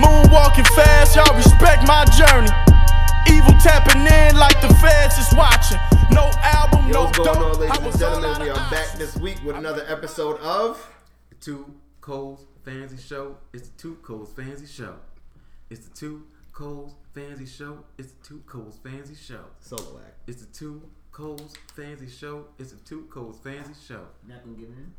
Moonwalking fast, y'all respect my journey. Evil tapping in like the feds is watching. No album, Yo, no going dope. on, ladies I and gentlemen? We are back this week with another episode of Two Coles Fancy Show. It's the Two Coles Fancy Show. It's the Two Coles Fancy Show. It's the Two Coles Fancy Show. Solo Act. It's the Two Coles Fancy Show. It's the Two Coles Fancy Show. Not gonna give in.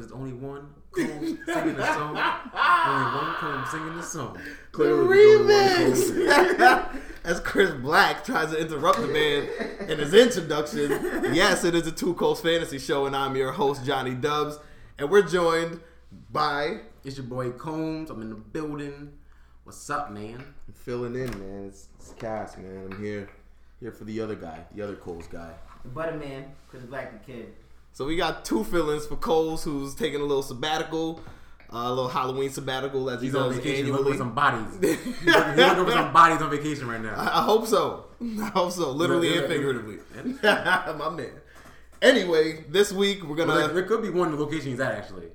But there's only one Cole singing the song. only one Cole singing the song. Clearly, remix. As Chris Black tries to interrupt the man in his introduction, yes, it is a Two Coles Fantasy Show, and I'm your host Johnny Dubs, and we're joined by It's your boy Combs. I'm in the building. What's up, man? I'm filling in, man. It's, it's Cass, man. I'm here, here for the other guy, the other Coles guy. The Butterman, Chris Black the Kid. So we got two fill-ins for Coles, who's taking a little sabbatical, uh, a little Halloween sabbatical as he He's on does vacation looking for some bodies. He's looking, for some bodies on vacation right now. I I hope so. I hope so, literally Yeah, and figuratively. yeah. My man. Anyway, this week we're gonna. there, there could be one location he's at actually.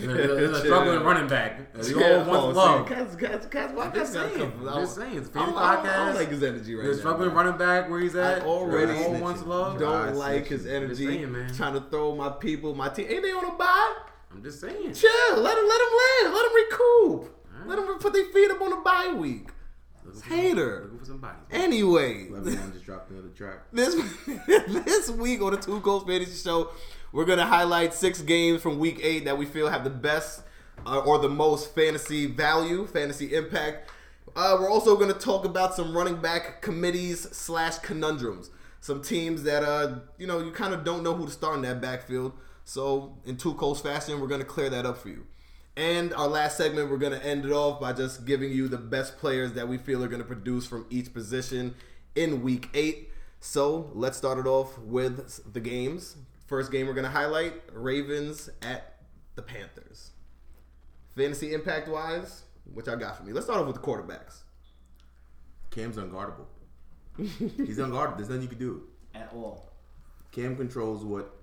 There's, there's a struggling running back. He Yeah, all wants oh, love. see, Cass- Cass- Cass- I'm just saying. I'm just saying. It's a I family I don't- I podcast. don't like his energy right There's now. struggling man. running back where he's I at. already all wants love. don't Ah, like his energy. saying, man. Trying to throw my people, my team. Ain't they on a bye? I'm just saying. Chill. Let him. Let him live. Let him recoup. Alright. Let him put their feet up on the bye week. Looking Hater. Looking for some bodies. Anyway, Lebanon just dropped another track. this this week on the Two Coles Fantasy Show, we're gonna highlight six games from Week Eight that we feel have the best uh, or the most fantasy value, fantasy impact. Uh, we're also gonna talk about some running back committees slash conundrums. Some teams that uh you know you kind of don't know who to start in that backfield. So in Two Coles fashion, we're gonna clear that up for you. And our last segment, we're going to end it off by just giving you the best players that we feel are going to produce from each position in week eight. So let's start it off with the games. First game we're going to highlight Ravens at the Panthers. Fantasy impact wise, which I got for me. Let's start off with the quarterbacks. Cam's unguardable. He's unguardable. There's nothing you can do. At all. Cam controls what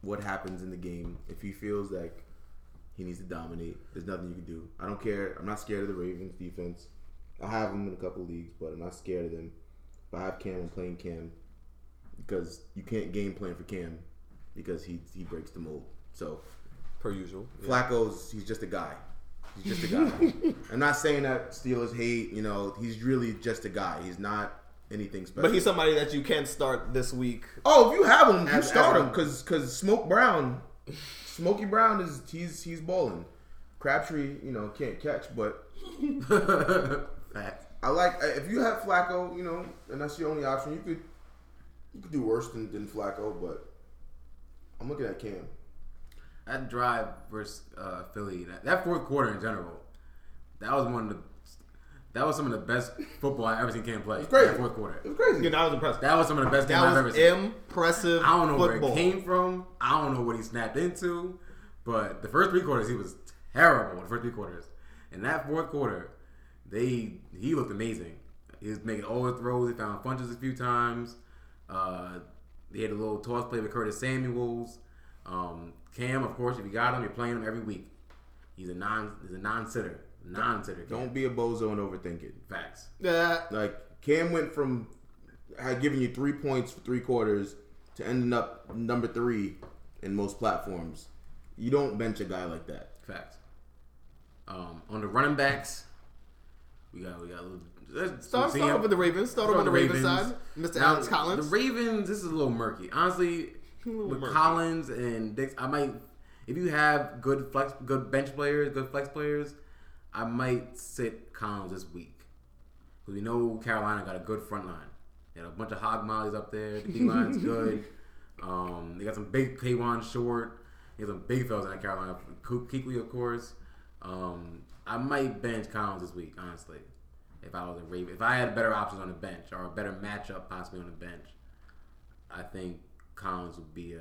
what happens in the game. If he feels like he needs to dominate, there's nothing you can do. I don't care. I'm not scared of the Ravens defense. I have them in a couple leagues, but I'm not scared of them. If I have Cam, I'm playing Cam because you can't game plan for Cam because he he breaks the mold. So Per usual. Flacco's he's just a guy. He's just a guy. I'm not saying that Steelers hate, you know, he's really just a guy. He's not anything special. But he's somebody that you can't start this week. Oh, if you have him, you As- start as him because because Smoke Brown, Smokey Brown is he's he's balling. Crabtree, you know, can't catch, but I like uh, if you have Flacco, you know, and that's your only option. You could you could do worse than, than Flacco, but I'm looking at Cam. That drive versus uh, Philly, that, that fourth quarter in general, that was one of the, that was some of the best football I ever seen Cam play. it crazy. That fourth quarter. It's crazy. Yeah, that was impressive. That was some of the best games I've That ever was seen. impressive. I don't know football. where it came from. I don't know what he snapped into. But the first three quarters, he was terrible. The first three quarters, and that fourth quarter, they he looked amazing. He was making all the throws. He found Funchess a few times. Uh, they had a little toss play with Curtis Samuels. Um, Cam, of course, if you got him, you're playing him every week. He's a non, he's a non-sitter, non-sitter. Don't be a bozo and overthink it. facts. Yeah. Like Cam went from had given you three points for three quarters to ending up number three in most platforms. You don't bench a guy like that. Facts. Um, on the running backs, we got we got. Start, start off with the Ravens. Start off with the Ravens side. Mr. Now, Alex Collins. The Ravens, this is a little murky. Honestly, with murky. Collins and Dix, I might, if you have good flex, good bench players, good flex players, I might sit Collins this week because we know Carolina got a good front line. They had a bunch of hog mollies up there. The D line's good. Um, they got some big Kawann Short. They got some big fellas in Carolina. Kuechly, of course. Um, I might bench Collins this week, honestly. If I was a Raven, if I had better options on the bench or a better matchup possibly on the bench, I think Collins would be a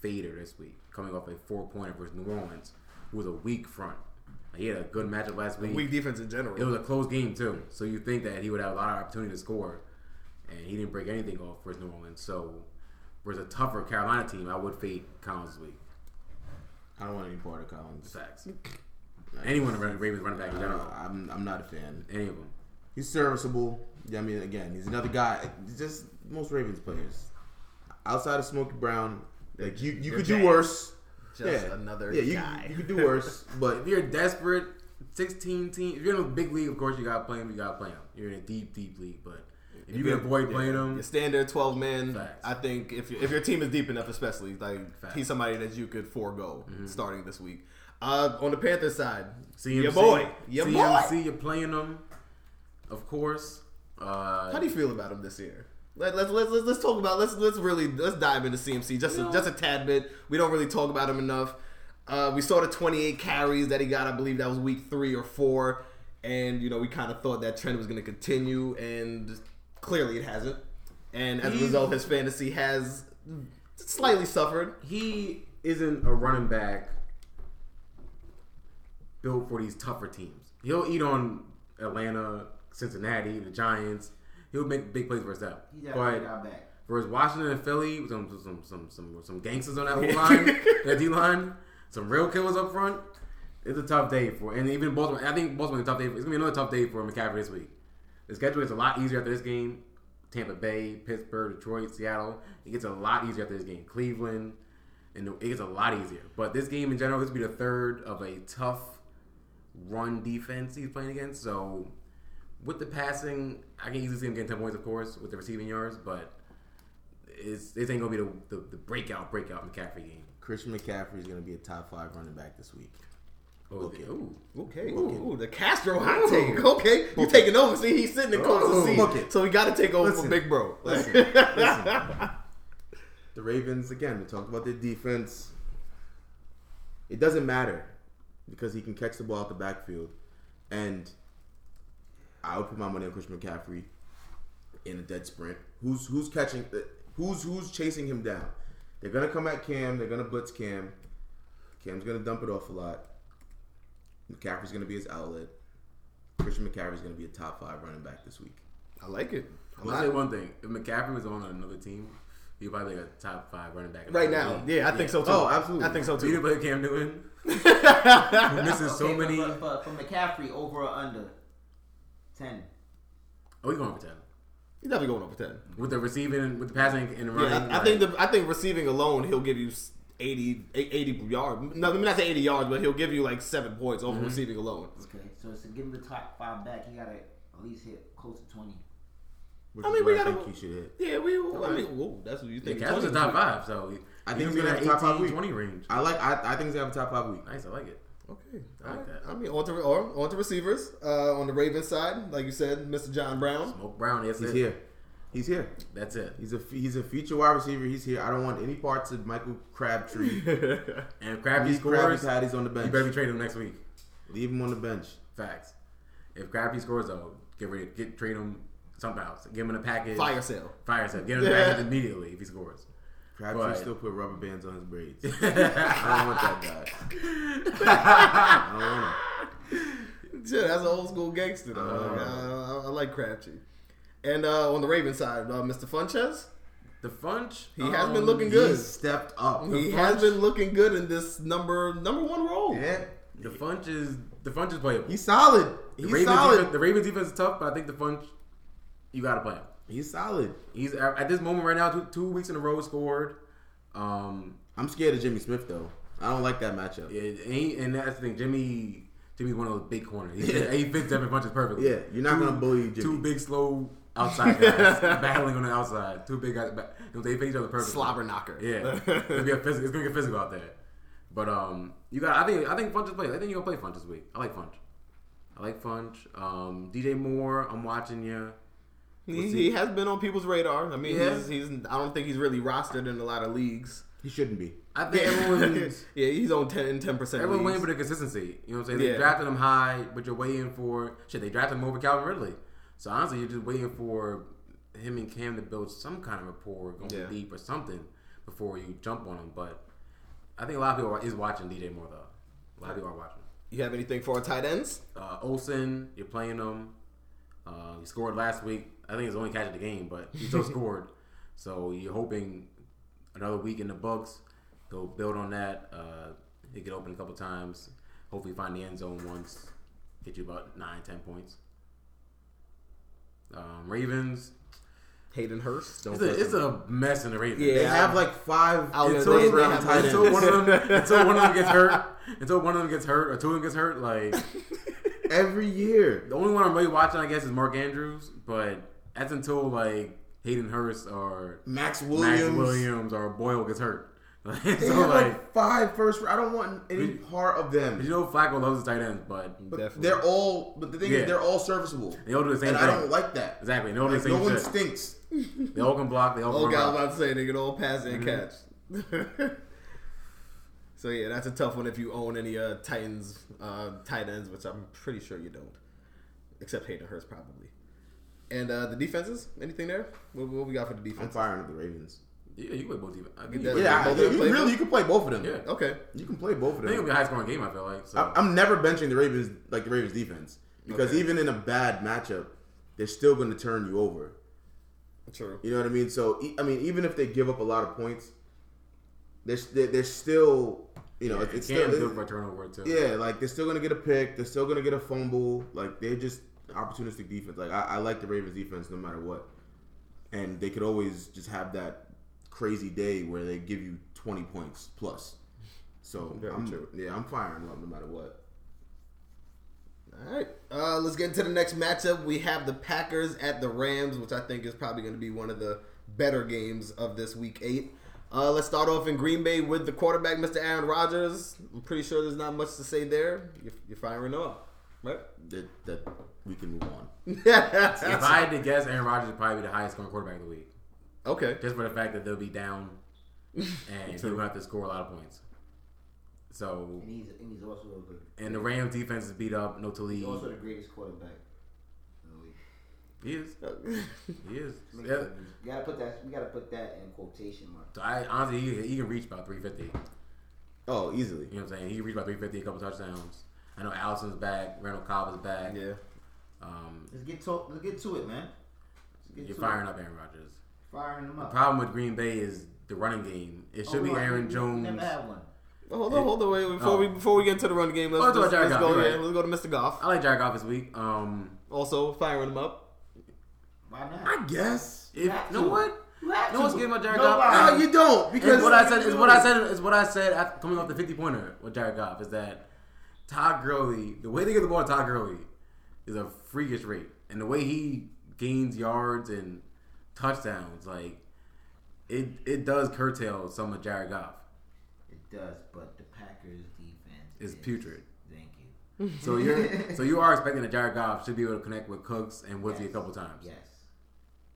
fader this week, coming off a four pointer versus New Orleans, who was a weak front. He had a good matchup last week. Weak defense in general. It was a close game too, so you think that he would have a lot of opportunity to score, and he didn't break anything off versus New Orleans. So versus a tougher Carolina team, I would fade Collins this week. I don't want any part of Collins. Facts. Anyone run Ravens running back in Uh, general. I'm I'm not a fan. Any of them. He's serviceable. Yeah, I mean, again, he's another guy. He's just most Ravens players. Outside of Smokey Brown, like you, you could do worse. Just yeah. another yeah, you, guy. you could do worse, but If you're desperate, 16 team. If you're in a big league, of course you gotta play him. You gotta play him. You're in a deep, deep league, but if you can avoid playing him, standard twelve man. Facts. I think if you, if your team is deep enough, especially like Facts. Mm-hmm. he's somebody that you could forego starting this week. Uh, on the Panthers side, CMC, your boy, your boy. CMC, you're playing him, of course. Uh, How do you feel about him this year? Let, let's, let's let's let's talk about let's let's really let's dive into CMC just a, just a tad bit. We don't really talk about him enough. Uh, we saw the 28 carries that he got. I believe that was week three or four, and you know we kind of thought that trend was going to continue, and clearly it hasn't. And as a result, his fantasy has slightly suffered. he isn't a running back built for these tougher teams. He'll eat on Atlanta, Cincinnati, the Giants. He'll make big plays for them. He definitely But got back. versus Washington and Philly, some some some some some gangsters on that O line, that D line, some real killers up front. It's a tough day for, and even Baltimore. I think Baltimore a tough day. It's gonna be another tough day for McCaffrey this week. The schedule is a lot easier after this game. Tampa Bay, Pittsburgh, Detroit, Seattle. It gets a lot easier after this game. Cleveland, and it gets a lot easier. But this game in general, this will be the third of a tough run defense he's playing against. So with the passing, I can easily see him getting ten points, of course, with the receiving yards. But it's this ain't gonna be the, the, the breakout breakout McCaffrey game. Christian McCaffrey is going to be a top five running back this week. Oh, Okay. ooh. Okay, Ooh. ooh, the Castro hot take. Okay, you taking over? See, he's sitting in Coach's Ooh. Seat, it. so we got to take over Listen. for Big Bro. Listen, listen. The Ravens again. We talked about their defense. It doesn't matter because he can catch the ball out the backfield, and I would put my money on Christian McCaffrey in a dead sprint. Who's who's catching? Uh, who's who's chasing him down? They're gonna come at Cam. They're gonna blitz Cam. Cam's gonna dump it off a lot. McCaffrey's gonna be his outlet. Christian McCaffrey's gonna be a top five running back this week. I like it. I'm gonna say one thing: if McCaffrey was on another team, he'd probably be like a top five running back in Right the now, league. yeah, I think so too. Oh, absolutely. I think so So you too. play Cam Newton, who misses so Okay, many. But, but, for McCaffrey, over or under? 10. Oh, he's going for ten He's definitely going over ten. with the receiving, with the passing and running. Yeah, I, I think the I think receiving alone, he'll give you 80, 80 yards. No, let me not say eighty yards, but he'll give you like seven points Mm-hmm. over receiving alone. Okay, so to give him the top five back, he got to at least hit close to 20. Which I is mean, we where I gotta- think he should hit. Yeah, we. I mean, whoa, that's what you the think. Cavs was a top five, so I I think think he's he's gonna have that a top five week. 20 range. I like. I, I think he's gonna have a top five week. Nice, I like it. Okay, I like that. I mean, on to or on to receivers. Uh, on the Ravens side, like you said, Mr. John Brown. Smoke Brown, yes, He's it. here. He's here. That's it. He's a he's a future wide receiver. He's here. I don't want any parts of Michael Crabtree. And if Crabtree These Crabtree scores, patties on the bench. you better be trading him next week. Leave him on the bench. Facts. If Crabtree scores, though, get ready, get trade him something else. Give him in a package. Fire sale. Fire sale. Get him in a package immediately if he scores. Crabtree Right. still put rubber bands on his braids. I don't want that guy. I don't want him. Yeah, that's an old school gangster though. Like, I, I, I like Crabtree. And uh, on the Raven side, uh, Mr. Funchess, The Funch. he has been um, looking He good. stepped up. He has been looking good in this number number one role. Yeah. The Funch is the Funch is playable. He's solid. the He's Ravens solid. defense, the Ravens defense is tough, but I think the Funch, you gotta play him. He's solid. He's at at this moment right now, two, two weeks in a row scored. Um, I'm scared of Jimmy Smith though. I don't like that matchup. it ain't, and that's the thing. Jimmy, Jimmy's one of those big corners. He, he fits Devin Funchess perfectly. Yeah, you're not Two- gonna bully Jimmy. Two big, slow outside guys battling on the outside. Two big guys, you know, they fit each other perfectly. Slobber knocker. Yeah, it's gonna, be a it's gonna get physical out there. But um, you got. I think I think Funch is play. I think you're gonna play Funch this week. I like Funch. I like Funch. Um, DJ Moore, I'm watching you. He, he has been on people's radar. I mean, Yeah. he's, he's I don't think he's really rostered in a lot of leagues. He shouldn't be. I think everyone's yeah, he's on 10 10 percent. everyone's waiting for the consistency. You know what I'm saying? They Yeah. drafted him high, but you're waiting for shit. They drafted him over Calvin Ridley. So honestly, you're just waiting for him and Cam to build some kind of rapport, going Yeah. deep or something before you jump on him. But I think a lot of people are, is watching DJ Moore though. A lot of people are watching. You have anything for our tight ends? Uh, Olsen, you're playing him. Uh, he scored last week. I think it's the only catch of the game, but he still scored. So you're hoping another week in the books. Go build on that. Uh, It get open a couple times. Hopefully, find the end zone once. Get you about nine, ten points. Um, Ravens. Hayden Hurst. Don't It's a, it's a mess in the Ravens. Yeah. They have like five Until, they have- tight until one of them, until one of them gets hurt, until one of them gets hurt, or two of them gets hurt, like every year. the only one I'm really watching, I guess, is Mark Andrews. But that's until like Hayden Hurst or Maxx Williams. Maxx Williams or Boyle gets hurt. They so have like, like five first. I don't want any But- part of them. you know, Flacco loves his tight ends, but But Definitely. they're all. But the thing Yeah. is, they're all serviceable. they all do the same and thing. I don't like that. exactly. They all do Like, the no same one shit. stinks. They all can block. They all can Okay, I was run. about to say they can all pass Mm-hmm. and catch. so yeah, that's a tough one if you own any uh, Titans uh, tight ends, which I'm pretty sure you don't, except Hayden Hurst probably. And uh, the defenses, anything there? What, what we got for the defense? I'm defense? firing at the Ravens. Yeah, you can play both even. I mean, Yeah, yeah, Yeah, both I- of them you really you can play both of them. yeah. Okay, You can play both of I think it'll them. be a high scoring game. I feel like. So. I- I'm never benching the Ravens like the Ravens defense because Okay. even in a bad matchup, they're still going to turn you over. true. You know what I mean? So I mean, even if they give up a lot of points, they're they're, they're still you know it's Cam still good for a turnover too. yeah like they're still going to get a pick. They're still going to get a fumble. Like they're just opportunistic defense. Like I, I like the Ravens defense no matter what, and they could always just have that crazy day where they give you 20 points plus. So Very I'm, true. yeah, I'm firing up no matter what. All right, uh, let's get into the next matchup. We have the Packers at the Rams, which I think is probably going to be one of the better games of this week eight. Uh, let's start off in Green Bay with the quarterback, Mr. Aaron Rodgers. I'm pretty sure there's not much to say there. You're, you're firing up, right? That that we can move on. If I had to guess, Aaron Rodgers would probably be the highest scoring quarterback of the week, okay. just for the fact that they'll be down and he's gonna have to score a lot of points. So, And he's, and he's also the, and the Rams defense is beat up. No he's Talib. also the greatest quarterback. in the league. He is. He is. Make Yeah. sure You you gotta put that. We gotta put that in quotation marks. So I honestly, he, he can reach about 350. Oh, easily. You know what I'm saying? He can reach about 350, a couple touchdowns. I know Allison's back. Randall Cobb is back. Yeah. Um, Let's get to let's get to it, man. Get you're firing it. up Aaron Rodgers. Firing them up. The Problem with Green Bay is the running game. It should Oh, be right. Aaron Jones. Never had one. Hold on, hold on, wait. Before Oh. we before we get into the run game, let's, Oh, let's, let's go. you're Yeah, right. let's go to Mr. Goff. I like Jared Goff this week. Um, Also firing him up. Why not? I guess. if, You know what? You No one's to. getting my Jared Nobody. Goff. No, you don't because It's what I said. Is what I said. Is what I said after coming off the fifty pointer with Jared Goff. Is that Todd Gurley? The way they get the ball to Todd Gurley is a freakish rate, and the way he gains yards and touchdowns, like it, it does curtail some of Jared Goff. It does, but the Packers defense Is putrid. Thank you. So you're so you are expecting that Jared Goff should be able to connect with Cooks and Woodsy a couple times. Yes.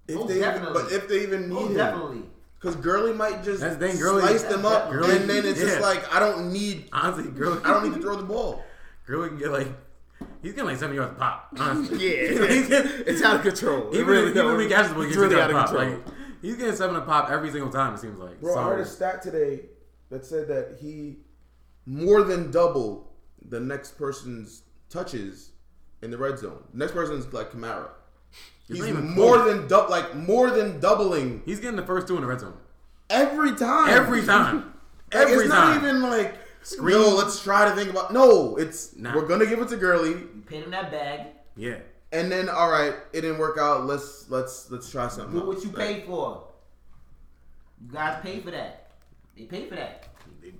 If Most they even, definitely. but if they even need Oh, him, definitely. because Gurley might just That's the thing, Gurley- slice them up, Gurley- and then it's just like I don't need, Honestly, Gurley, I don't need to throw the ball. Gurley can get like he's getting like seven yards a pop. Honestly, Yeah, he's getting, it's out of control. It Even, really, even when he catches the ball, he it's gets really really out of pop. control. Like, he's getting seven a pop every single time. It seems like. Bro, so, I heard a stat today that said that he more than doubled the next person's touches in the red zone. The next person's like Kamara. It's He's more close. than du- like more than doubling He's getting the first two in the red zone every time. every time. Every it's time. It's not even like Screen. yo. Let's try to think about. No, it's Nah. we're gonna give it to Gurley, You paid him that bag. yeah. and then all right, it didn't work out. Let's let's let's try something. Do what else. you Like, paid for. You guys pay for that. They pay for that. The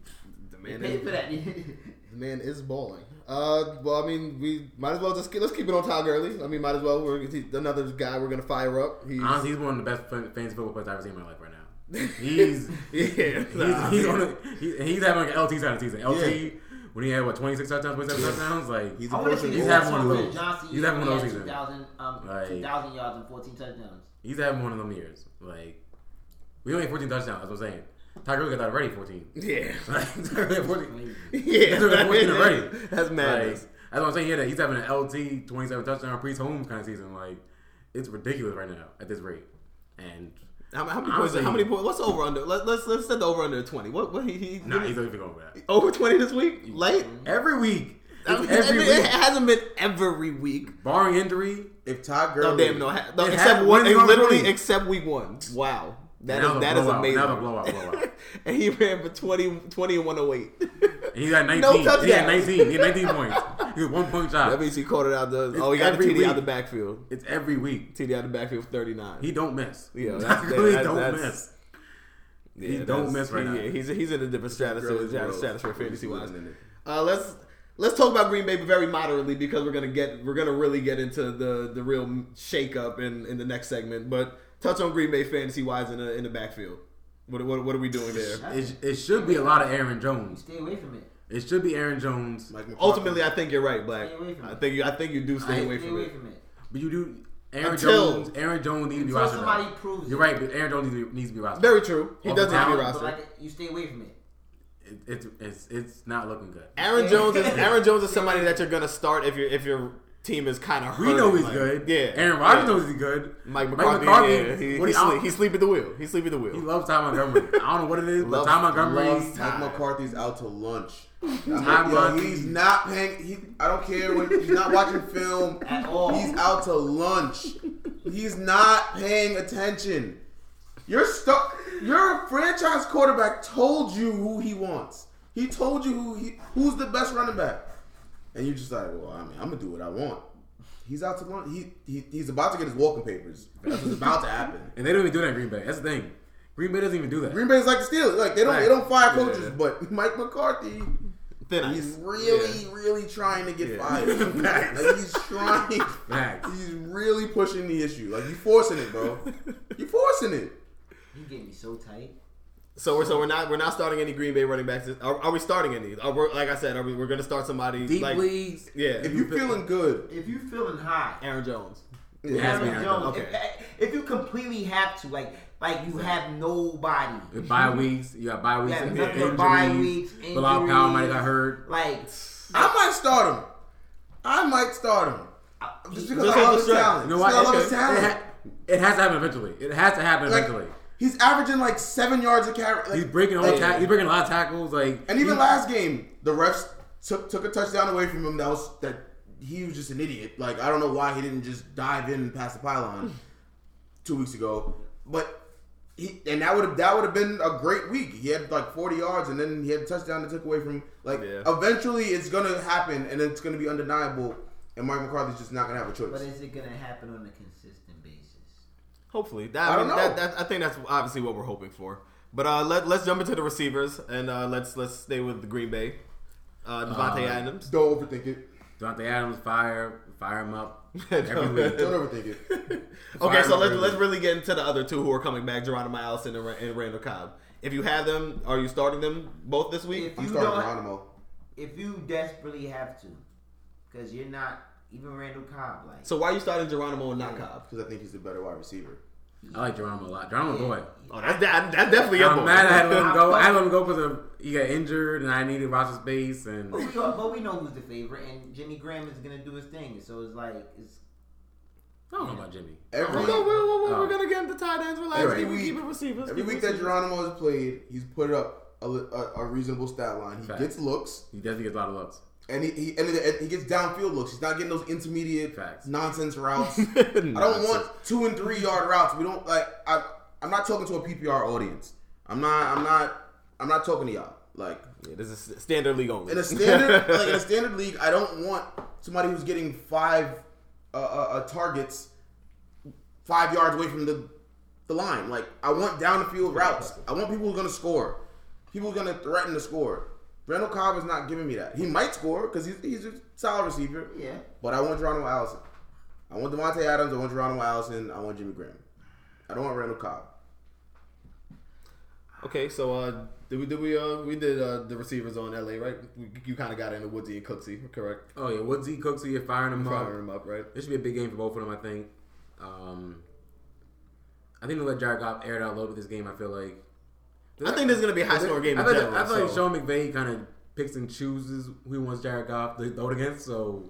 They man, pay is, for that. the man is balling. Uh, well, I mean, we might as well just keep, let's keep it on Todd Gurley. I mean, might as well. We're he's another guy we're gonna fire up. He's, Honestly, he's one of the best fan- fantasy football players I've ever seen in my life right now. He's yeah, he's, nah, he's, man. on a, he, he's having like an LT side of season. LT Yeah. when he had what twenty six touchdowns, twenty seven Yeah. touchdowns, like He's I want to see approaching. He's having one of those. Johnson. He's having one of those seasons. 2,000 um, Like- 2,000 yards and 14 touchdowns. he's having one of them years. Like we only had fourteen touchdowns. That's what I'm saying. Ty Gurley got that already fourteen. yeah, Like, had 14. yeah. He's 14 already. That's madness. Like, that's what I'm saying. Yeah, that he's having an LT 27 touchdown Priest Holmes kind of season. Like, it's ridiculous right now at this rate. And how, how many points? How many points? What's over under? Let, let's let's set the over under twenty. What what he, he nah, he's not even for that. over twenty this week? Late. Every week, I mean, every I mean, It hasn't been every week. barring injury. If Todd Gurley, No, damn, no. ha- no It except one, when he was literally except week one. Wow, that is that is amazing. Now the blowout, blowout. and he ran for 20, 20 and one hundred eight. He got 19. No he had 19. He had 19 points. He was one point shot. That means he caught it out the. It's Oh, he got the every TD out the backfield. It's every week. TD out the backfield 39. He don't miss. Yeah, He that's- really that- don't that's- miss. Yeah, he don't miss right he- now. yeah, He's he's in a different stratosphere, Girl is gross. stratosphere fantasy wise. Uh, let's let's talk about Green Bay very moderately because we're gonna get we're gonna really get into the the real shake up in in the next segment. But touch on Green Bay fantasy wise in the in the backfield. What what, what are we doing there? It, it should be a lot of Aaron Jones. stay away from it. It should be Aaron Jones. Mike McCarthy. Ultimately, I think you're right, Black. Stay away from I think you I think you do stay away Stay from away it. from it. But you do. Aaron Until- Jones. Aaron Jones needs to be Until rostered. somebody though. proves You're it. right, but Aaron Jones needs to be, needs to be rostered. Very true. He does the need to be rostered. like, you stay away from it. It, it's it's it's not looking good. Aaron Jones is Aaron Jones is somebody that you're gonna start if your if your team is kind of. We know he's good. Yeah, Aaron Rodgers yeah. knows he's good. Mike McCarthy, McCarthy, yeah, he, what he he- sleep, he's sleeping the wheel. He's sleeping the wheel. He loves Ty Montgomery. I don't know what it is, but Loves- Ty Montgomery. loves Mike McCarthy's out to lunch. Time Yo, he's not paying. He, I don't care when he's not watching film. At all. He's out to lunch. He's not paying attention. Your stuck. Your franchise quarterback told you who he wants. He told you who he who's the best running back, and you're just like, well, I mean, I'm gonna do what I want. He's out to lunch. He, he he's about to get his walking papers. That's what's about to happen. And they don't even do that in Green Bay. That's the thing. Green Bay doesn't even do that. Green Bay's like the Steelers. Like they don't they don't fire coaches, Yeah. but Mike McCarthy. Thin ice. He's really, Yeah. really trying to get Yeah. fired. like he's trying. Facts. He's really pushing the issue. Like you forcing it, bro. You forcing it. You get me so tight. So we're so we're not we're not starting any Green Bay running backs. Are, are we starting any? Are we, like I said, are we, we're going to start somebody Deep like leagues. yeah, If you feeling good, If you feeling hot, Aaron Jones. It has Aaron Aaron Jones. Jones. Okay. If, if you completely have to, like, like you have nobody. With bye weeks, you got bye You weeks, have and nothing injuries. but bye weeks, Bilal Powell might have got hurt. Like, I might start him. I might start him. Just because Just I love the his talent. You know what? because I love It, his talent. ha- it has to happen eventually. It has to happen Like, eventually. he's averaging like seven yards a carry. Like, He's breaking all like, ta- he's breaking a lot of tackles. Like And even he- last game, the refs took took a touchdown away from him. That was that he was just an idiot. Like I don't know why he didn't just dive in and pass the pylon two weeks ago. But he and that would have that would have been a great week. He had like forty yards, and then he had a touchdown that took away from. Like Yeah. eventually, it's gonna happen, and it's gonna be undeniable. And Mike McCarthy's just not gonna have a choice. but is it gonna happen on a consistent basis? Hopefully, that, I I, don't know. That, that, I think that's obviously what we're hoping for. But uh, let let's jump into the receivers and uh, let's let's stay with the Green Bay. Uh, Davante Uh, Adams. Don't overthink it. Davante Adams fire fire him up every week. Don't overthink it. Okay, so let's let's really get into the other two who are coming back: Geronimo Allison and, and Randall Cobb. If you have them, are you starting them both this week? If I'm you starting don't, Geronimo. if you desperately have to, because you're not even Randall Cobb, like So why are you starting Geronimo and not Cobb? Because I think he's the better wide receiver. I like Geronimo a lot. Geronimo boy. Oh, that's that, that's definitely your I'm boy. mad I had to let him go. I had to let him go because he got injured and I needed roster space and But we, all, but we know who's the favorite, and Jimmy Graham is gonna do his thing. So it's like it's I don't know about Jimmy. Every oh, We're, we're, we're, Oh. we're gonna get into tight ends. Relax. Every keep, it- week- keep it receivers. Every keep it week that. Geronimo has played, he's put up a, a, a reasonable stat line. He Fact. gets looks, He definitely gets a lot of looks. And he, he and he gets downfield looks. He's not getting those intermediate Facts. nonsense routes. I don't want two and three yard routes. We don't like. I I'm not talking to a PPR audience. I'm not. I'm not. I'm not talking to y'all. Like Yeah, this is standard league only. in a standard like in a standard league, I don't want somebody who's getting five uh, uh, uh, targets five yards away from the the line. Like I want downfield routes. I want people who are gonna score. People who are gonna threaten to score. Randall Cobb is not giving me that. He might score because he's, he's a solid receiver. yeah. But I want Geronimo Allison. I want Davante Adams. I want Geronimo Allison. I want Jimmy Graham. I don't want Randall Cobb. Okay, so uh, did we did we uh we did uh the receivers on LA right? We, you kind of got into Woodsy and Cooksey, correct? Oh yeah, Woodsy, Cooksey, you're firing him up. Firing them up, right? This should be a big game for both of them. I think. Um, I think they'll let Jared Goff air it out a little bit this game. I feel like. I think this is gonna be a high score game I in feel, like, general. I feel like so- Sean McVay kind of picks and chooses who he wants Jared Goff to throw it against. So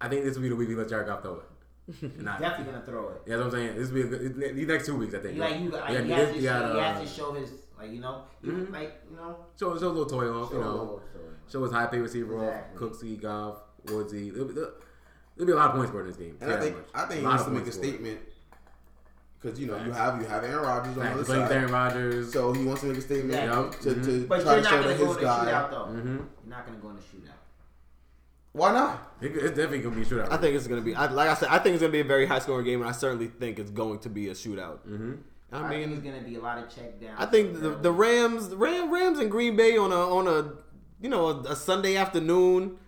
I think this will be the week he let Jared Goff throw it. And not, Definitely gonna throw it. yeah, that's what I'm saying. This will be a good, these next two weeks. I think. Like you, like, yeah, he, this- has to you show, he has uh, to show his, like you know, even, like you know, show, show a little toy off. show You know, little- show- show his high pay receiver Exactly. off. Cooksey, Goff, Woodsy. There'll be, there'll be a lot of points scored in this game. And I think much. I think he A lot needs to make a points scored. statement because you know you have you have Aaron Rodgers on the Fact, other playing side, Aaron Rodgers. so he wants to make a statement Yeah. Yup. to, to But try you're to not show gonna that go his the guy. shootout though. Mhm. You're not gonna go in the shootout. Why not? It- it's definitely gonna be a shootout. I think it's gonna be. I, like I said, I think it's gonna be a very high scoring game, and I certainly think it's going to be a shootout. Mm-hmm. I I, think mean, it's gonna be a lot of check down. I think the, the Rams, the Ram, Rams and Green Bay on a on a you know a, a Sunday afternoon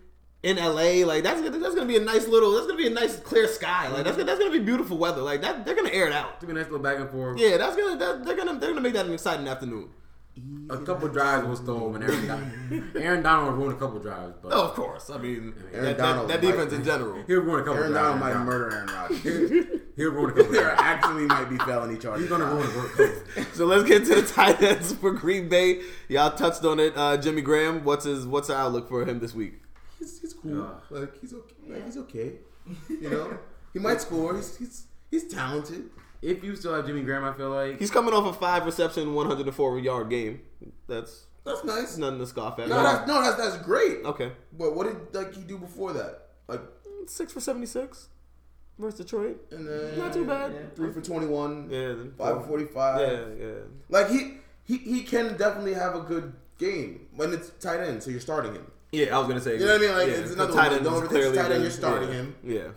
in LA, like that's gonna that's gonna be a nice little that's gonna be a nice clear sky, like that's gonna, that's gonna be beautiful weather, like that they're gonna air it out. It's gonna be a nice little back and forth. Yeah, that's gonna that, they're gonna they're gonna make that an exciting afternoon. A couple drives was stolen. and Aaron, Don- Aaron Donald ruined a couple drives, but Oh, of course. I mean, Aaron that, that, Donald that might- defense in general. he'll ruin a couple Aaron drives. Donald might murder Aaron Rodgers. Donald. He'll ruin a couple there drives. actually might be felony charges. He's gonna ruin a couple. So let's get to the tight ends for Green Bay. Y'all touched on it. Uh, Jimmy Graham. What's his What's the outlook for him this week? He's, he's cool. Yeah. Like he's okay. Like he's okay. You know, he might score. He's he's he's talented. If you still have Jimmy Graham, I feel like He's coming off a five reception, 104 yard game. That's That's nice. Nothing to scoff at. that's no, that's that's great. okay, But what did like he do before that? Like, six for 76 versus Detroit. and then Not too bad. Three for twenty one. Yeah, then Five for forty five. Yeah, yeah. Like he he he can definitely have a good game when it's tight end. So you're starting him. Yeah, I was gonna say. You know what I mean? Like, yeah, it's the another tight one. Don't overthink tight end, you're starting yeah, him. Yeah.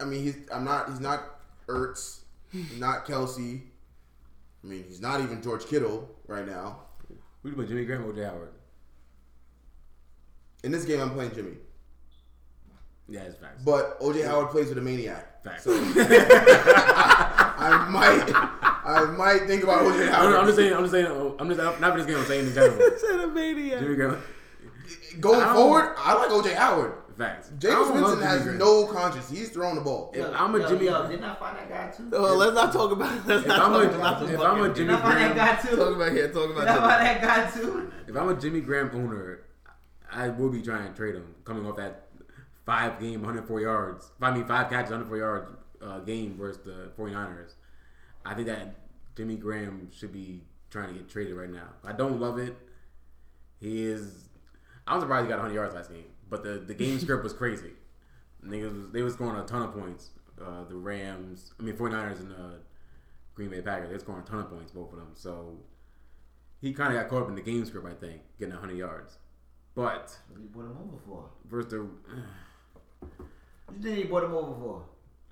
I mean, he's I'm not he's not Ertz, not Kelce. I mean, he's not even George Kittle right now. we do Jimmy Graham or OJ Howard. In this game, I'm playing Jimmy, Yeah, it's facts. but OJ Howard plays with a maniac. Facts. I might I might think about OJ Howard. I'm just saying. I'm just saying. I'm just not for this game. I'm saying in general. Said a maniac. Jimmy Graham. Going I forward, I like OJ Howard. Facts. Jameis Winston has Graham. no conscience. He's throwing the ball. If I'm a yo, Jimmy- Yo, didn't I find that guy too? Oh, let's not talk about. Let's If not I'm talk a, about. if I'm a Didn't Jimmy I find that guy too? Talk about here. Talk Did I about. find that guy too? if I'm a Jimmy Graham owner, I will be trying to trade him. Coming off that five game, 104 yards. I mean, five catches, 104 yards uh, game versus the 49ers. I think that Jimmy Graham should be trying to get traded right now. I don't love it. He is. I was surprised he got 100 yards last game, but the, the game script was crazy. Niggas was, they was scoring a ton of points. Uh, the Rams, I mean 49ers and the Green Bay Packers, they scoring a ton of points, both of them. So he kind of got caught up in the game script, I think, getting 100 yards. But What you brought him over for? versus the What you think he brought him over for?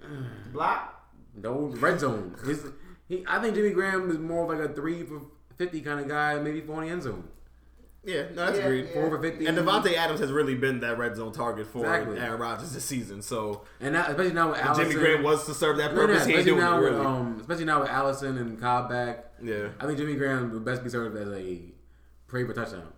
To block? no red zone, his, he, I think Jimmy Graham is more of like a three for 50 kind of guy, maybe four in the end zone. Yeah, no, that's Yeah, agreed. yeah. Four for 50. And Davante Adams has really been that red zone target for Exactly. Aaron Rodgers this season. So And now, especially now with Allison. Jimmy Graham was to serve that No, no, purpose. he ain't especially doing now it with really. um, especially now with Allison and Cobb back. yeah, I think Jimmy Graham would best be served as a pray for touchdown.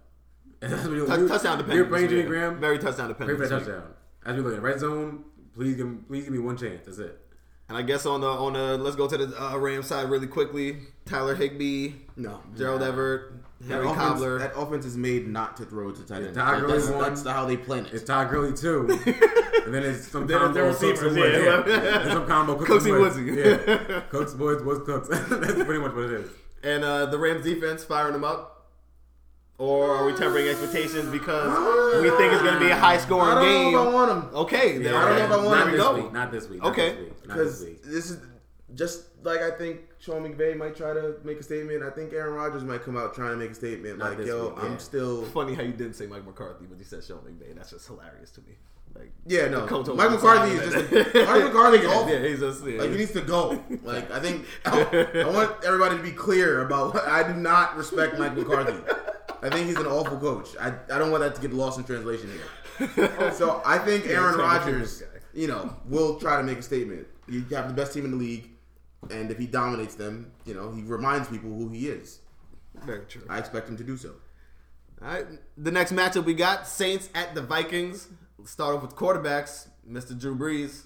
And that's what you- Tou- you- touchdown You're dependent. playing this Jimmy week. Graham. Very touchdown Pray for a touchdown. As we look at red zone, please give please give me one chance. That's it. And I guess on the on the let's go to the uh, Rams side really quickly. Tyler Higbee, No, Gerald Everett, That Henry offense, Cobbler. that offense is made not to throw to tight end. Todd Gurley That's, won. that's the, how they plan it. It's Todd Gurley too, and then it's some Then it's combo the Cooks and receivers, Woods. yeah. Yeah. And some combo Cooks, Cooks and and Woods. Woodsy. Yeah, Cooks Woods was Cooks. That's pretty much what it is. and uh, the Rams defense firing them up. Or are we tempering expectations because we think it's going to be a high I scoring don't game? know if I want him Okay, then I don't know if I want there Not we this go. week. Not this week. Okay. this week. Not because this week. this is just like I think Sean McVay might try to make a statement. I think Aaron Rodgers might come out trying to make a statement Not like, "Yo, week, I'm yeah. still." Funny how you didn't say Mike McCarthy, but you said Sean McVay. That's just hilarious to me. Like, Yeah, no. Mike McCarthy is just Mike McCarthy yeah, awful. yeah, he's just yeah. Like he needs to go. Like I think I, I want everybody to be clear about. What, I do not respect Mike McCarthy. I think he's an awful coach. I, I don't want that to get lost in translation here. So I think Aaron Rodgers, you know, will try to make a statement. You have the best team in the league, and if he dominates them, you know, he reminds people who he is. Very true. I expect him to do so. All right, the next matchup we got Saints at the Vikings. Let's start off with quarterbacks. Mr. Drew Brees,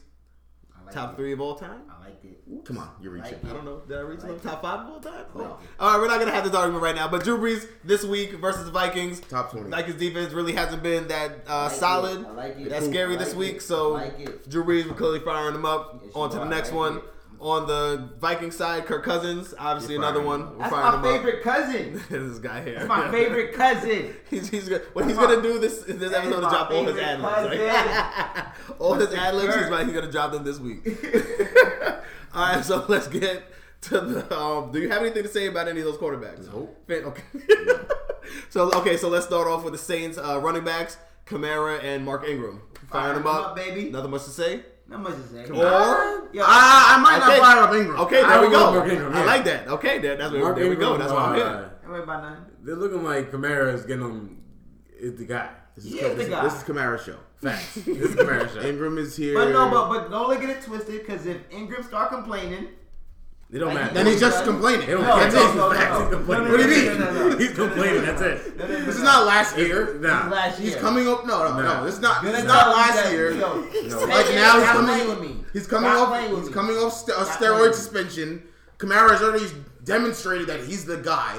I like top it. three of all time. I like it. Come on, you're reaching. Like I don't know. Did I reach Like top five of all time? No. Oh. All right, we're not gonna have this argument right now. But Drew Brees this week versus the Vikings. Top 20. Vikings defense really hasn't been that uh, like it. solid. I like it. That's I scary like this it. week. So like. Drew Brees, we're clearly firing him up. Yes, on to the next like one. it. On the Viking side, Kirk Cousins, obviously You're another firing one. We're That's firing my him up. favorite cousin. this guy here. That's my favorite cousin. He's, he's gonna, what he's my- gonna do this this episode is my drop all his ad libs. Like, all his ad libs, he's, Kirk. like, he's gonna drop them this week. all right, so let's get to the. Um, do you have anything to say about any of those quarterbacks? Nope. Fan- Okay. so okay, so let's start off with the Saints uh, running backs, Kamara and Mark Ingram. Firing them up, baby. Nothing much to say. Not much to say. Or Yo, I, I might Okay. not fire up Ingram. okay, I there we go go. Mark Ingram, I like that. Okay, there, that's where, Mark there we go. Ingram, That's why I'm uh, here. Don't worry. They're looking like Kamara is getting them. Is the guy. This is, He is the this, guy. this is Kamara's show. Facts. this is Kamara show. Ingram is here. But no, but but don't look at it twisted because if Ingram start complaining, They don't Like, matter. then he's just complaining. They don't No, care. no, no, no, no. He's. No, no, What do you mean? no, no, no. He's complaining. That's it. No, no, no, This is not last year. Nah. last year. He's coming up. No, no, Nah. no. This is not. This is not last year. yo, No. Like now he's coming. with me. He's coming off. He's coming off st- uh, a steroid suspension. Kamara has already demonstrated that he's the guy.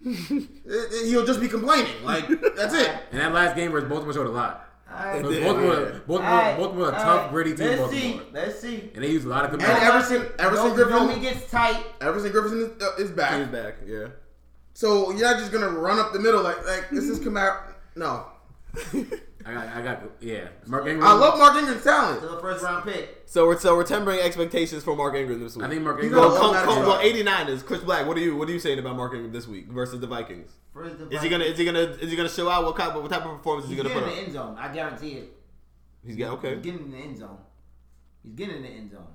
He'll just be complaining. Like that's it. And that last game versus Baltimore showed a lot. Alright. Because did, Baltimore, yeah. Baltimore, Alright, Baltimore, a tough, alright. gritty team. Let's Baltimore. see. Let's see. And they use a lot of And Kamara. Everson, Everson Don't- Griffen, don't he gets tight. Everson Griffen is, uh, is back. He's back. back. Yeah. So you're not just gonna run up the middle like like this is Kamara. No, I got, I got, yeah. Mark Ingram. I love Mark Ingram's talent. To the first round pick. So we're so we're tempering expectations for Mark Ingram this week. I think Mark He's Ingram. gonna Well, love Col- that Col- job. well, 89 is Chris Black. What are you What are you saying about Mark Ingram this week versus the Vikings? First the Is he gonna Is he gonna Is he gonna show out? What kind What type of performance is he gonna getting put in the end zone. I guarantee it. He's got okay. He's getting in the end zone. He's getting in the end zone.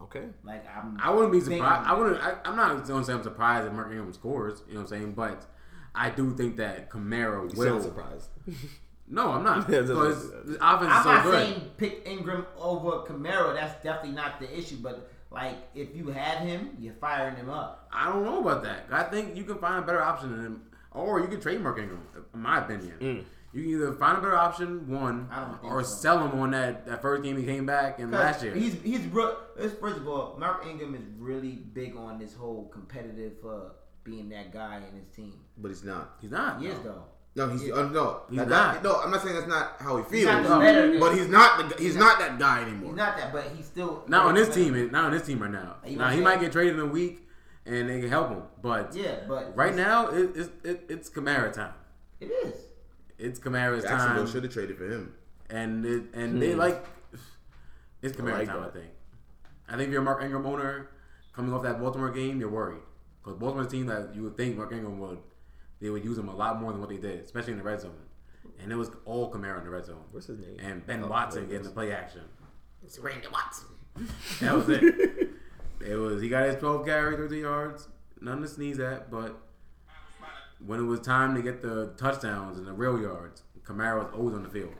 Okay. Like I'm. I wouldn't be surprised. I wouldn't. I, I'm not going to say I'm surprised that Mark Ingram scores. You know what I'm saying? But I do think that Kamara You will. surprised. No, I'm not. Yeah, because that's- the offense I'm is so not good. saying pick Ingram over Kamara. That's definitely not the issue. But like, if you have him, you're firing him up. I don't know about that. I think you can find a better option than him, or you can trademark Ingram. In my opinion, you can either find a better option, one, I don't think or so. sell him on that, that first game he came back and last year. He's he's bro- first of all, Mark Ingram is really big on this whole competitive uh, being that guy in his team. But he's not. He's not. He is though. Though. No, he's Yeah. uh, no. He's that- not. that- no, I'm not saying that's not how he He's feels. not the better. But he's not the he's not that guy anymore. He's not that, but he's still Not on this team. Not on this team right now. You Now he know might get traded in a week, and they can help him. But Yeah, but right now, it, it's it, it's Kamara time. it is. It's Kamara's Jacksonville time, Jacksonville should have traded for him. and it, and they like it's Kamara like time. that. I think. I think if you're a Mark Ingram owner coming off that Baltimore game, you're worried because Baltimore's a team that you would think Mark Ingram would they would use him a lot more than what they did, especially in the red zone. And it was all Kamara in the red zone. What's his name? And Ben Oh, Watson getting is. the play action. It's Randy Watson. That was it. it was he got his 12 carries, 30 yards, nothing to sneeze at. But when it was time to get the touchdowns and the real yards, Kamara was always on the field.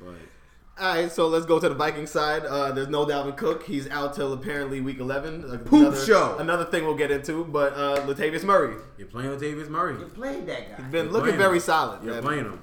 But All right, so let's go to the Viking side. Uh, there's no Dalvin Cook. He's out till apparently week 11. Uh, Poop show. Another thing we'll get into, but uh, Latavius Murray. you're playing Latavius Murray. You played that guy. Been You're looking very him. solid. You're man. playing him.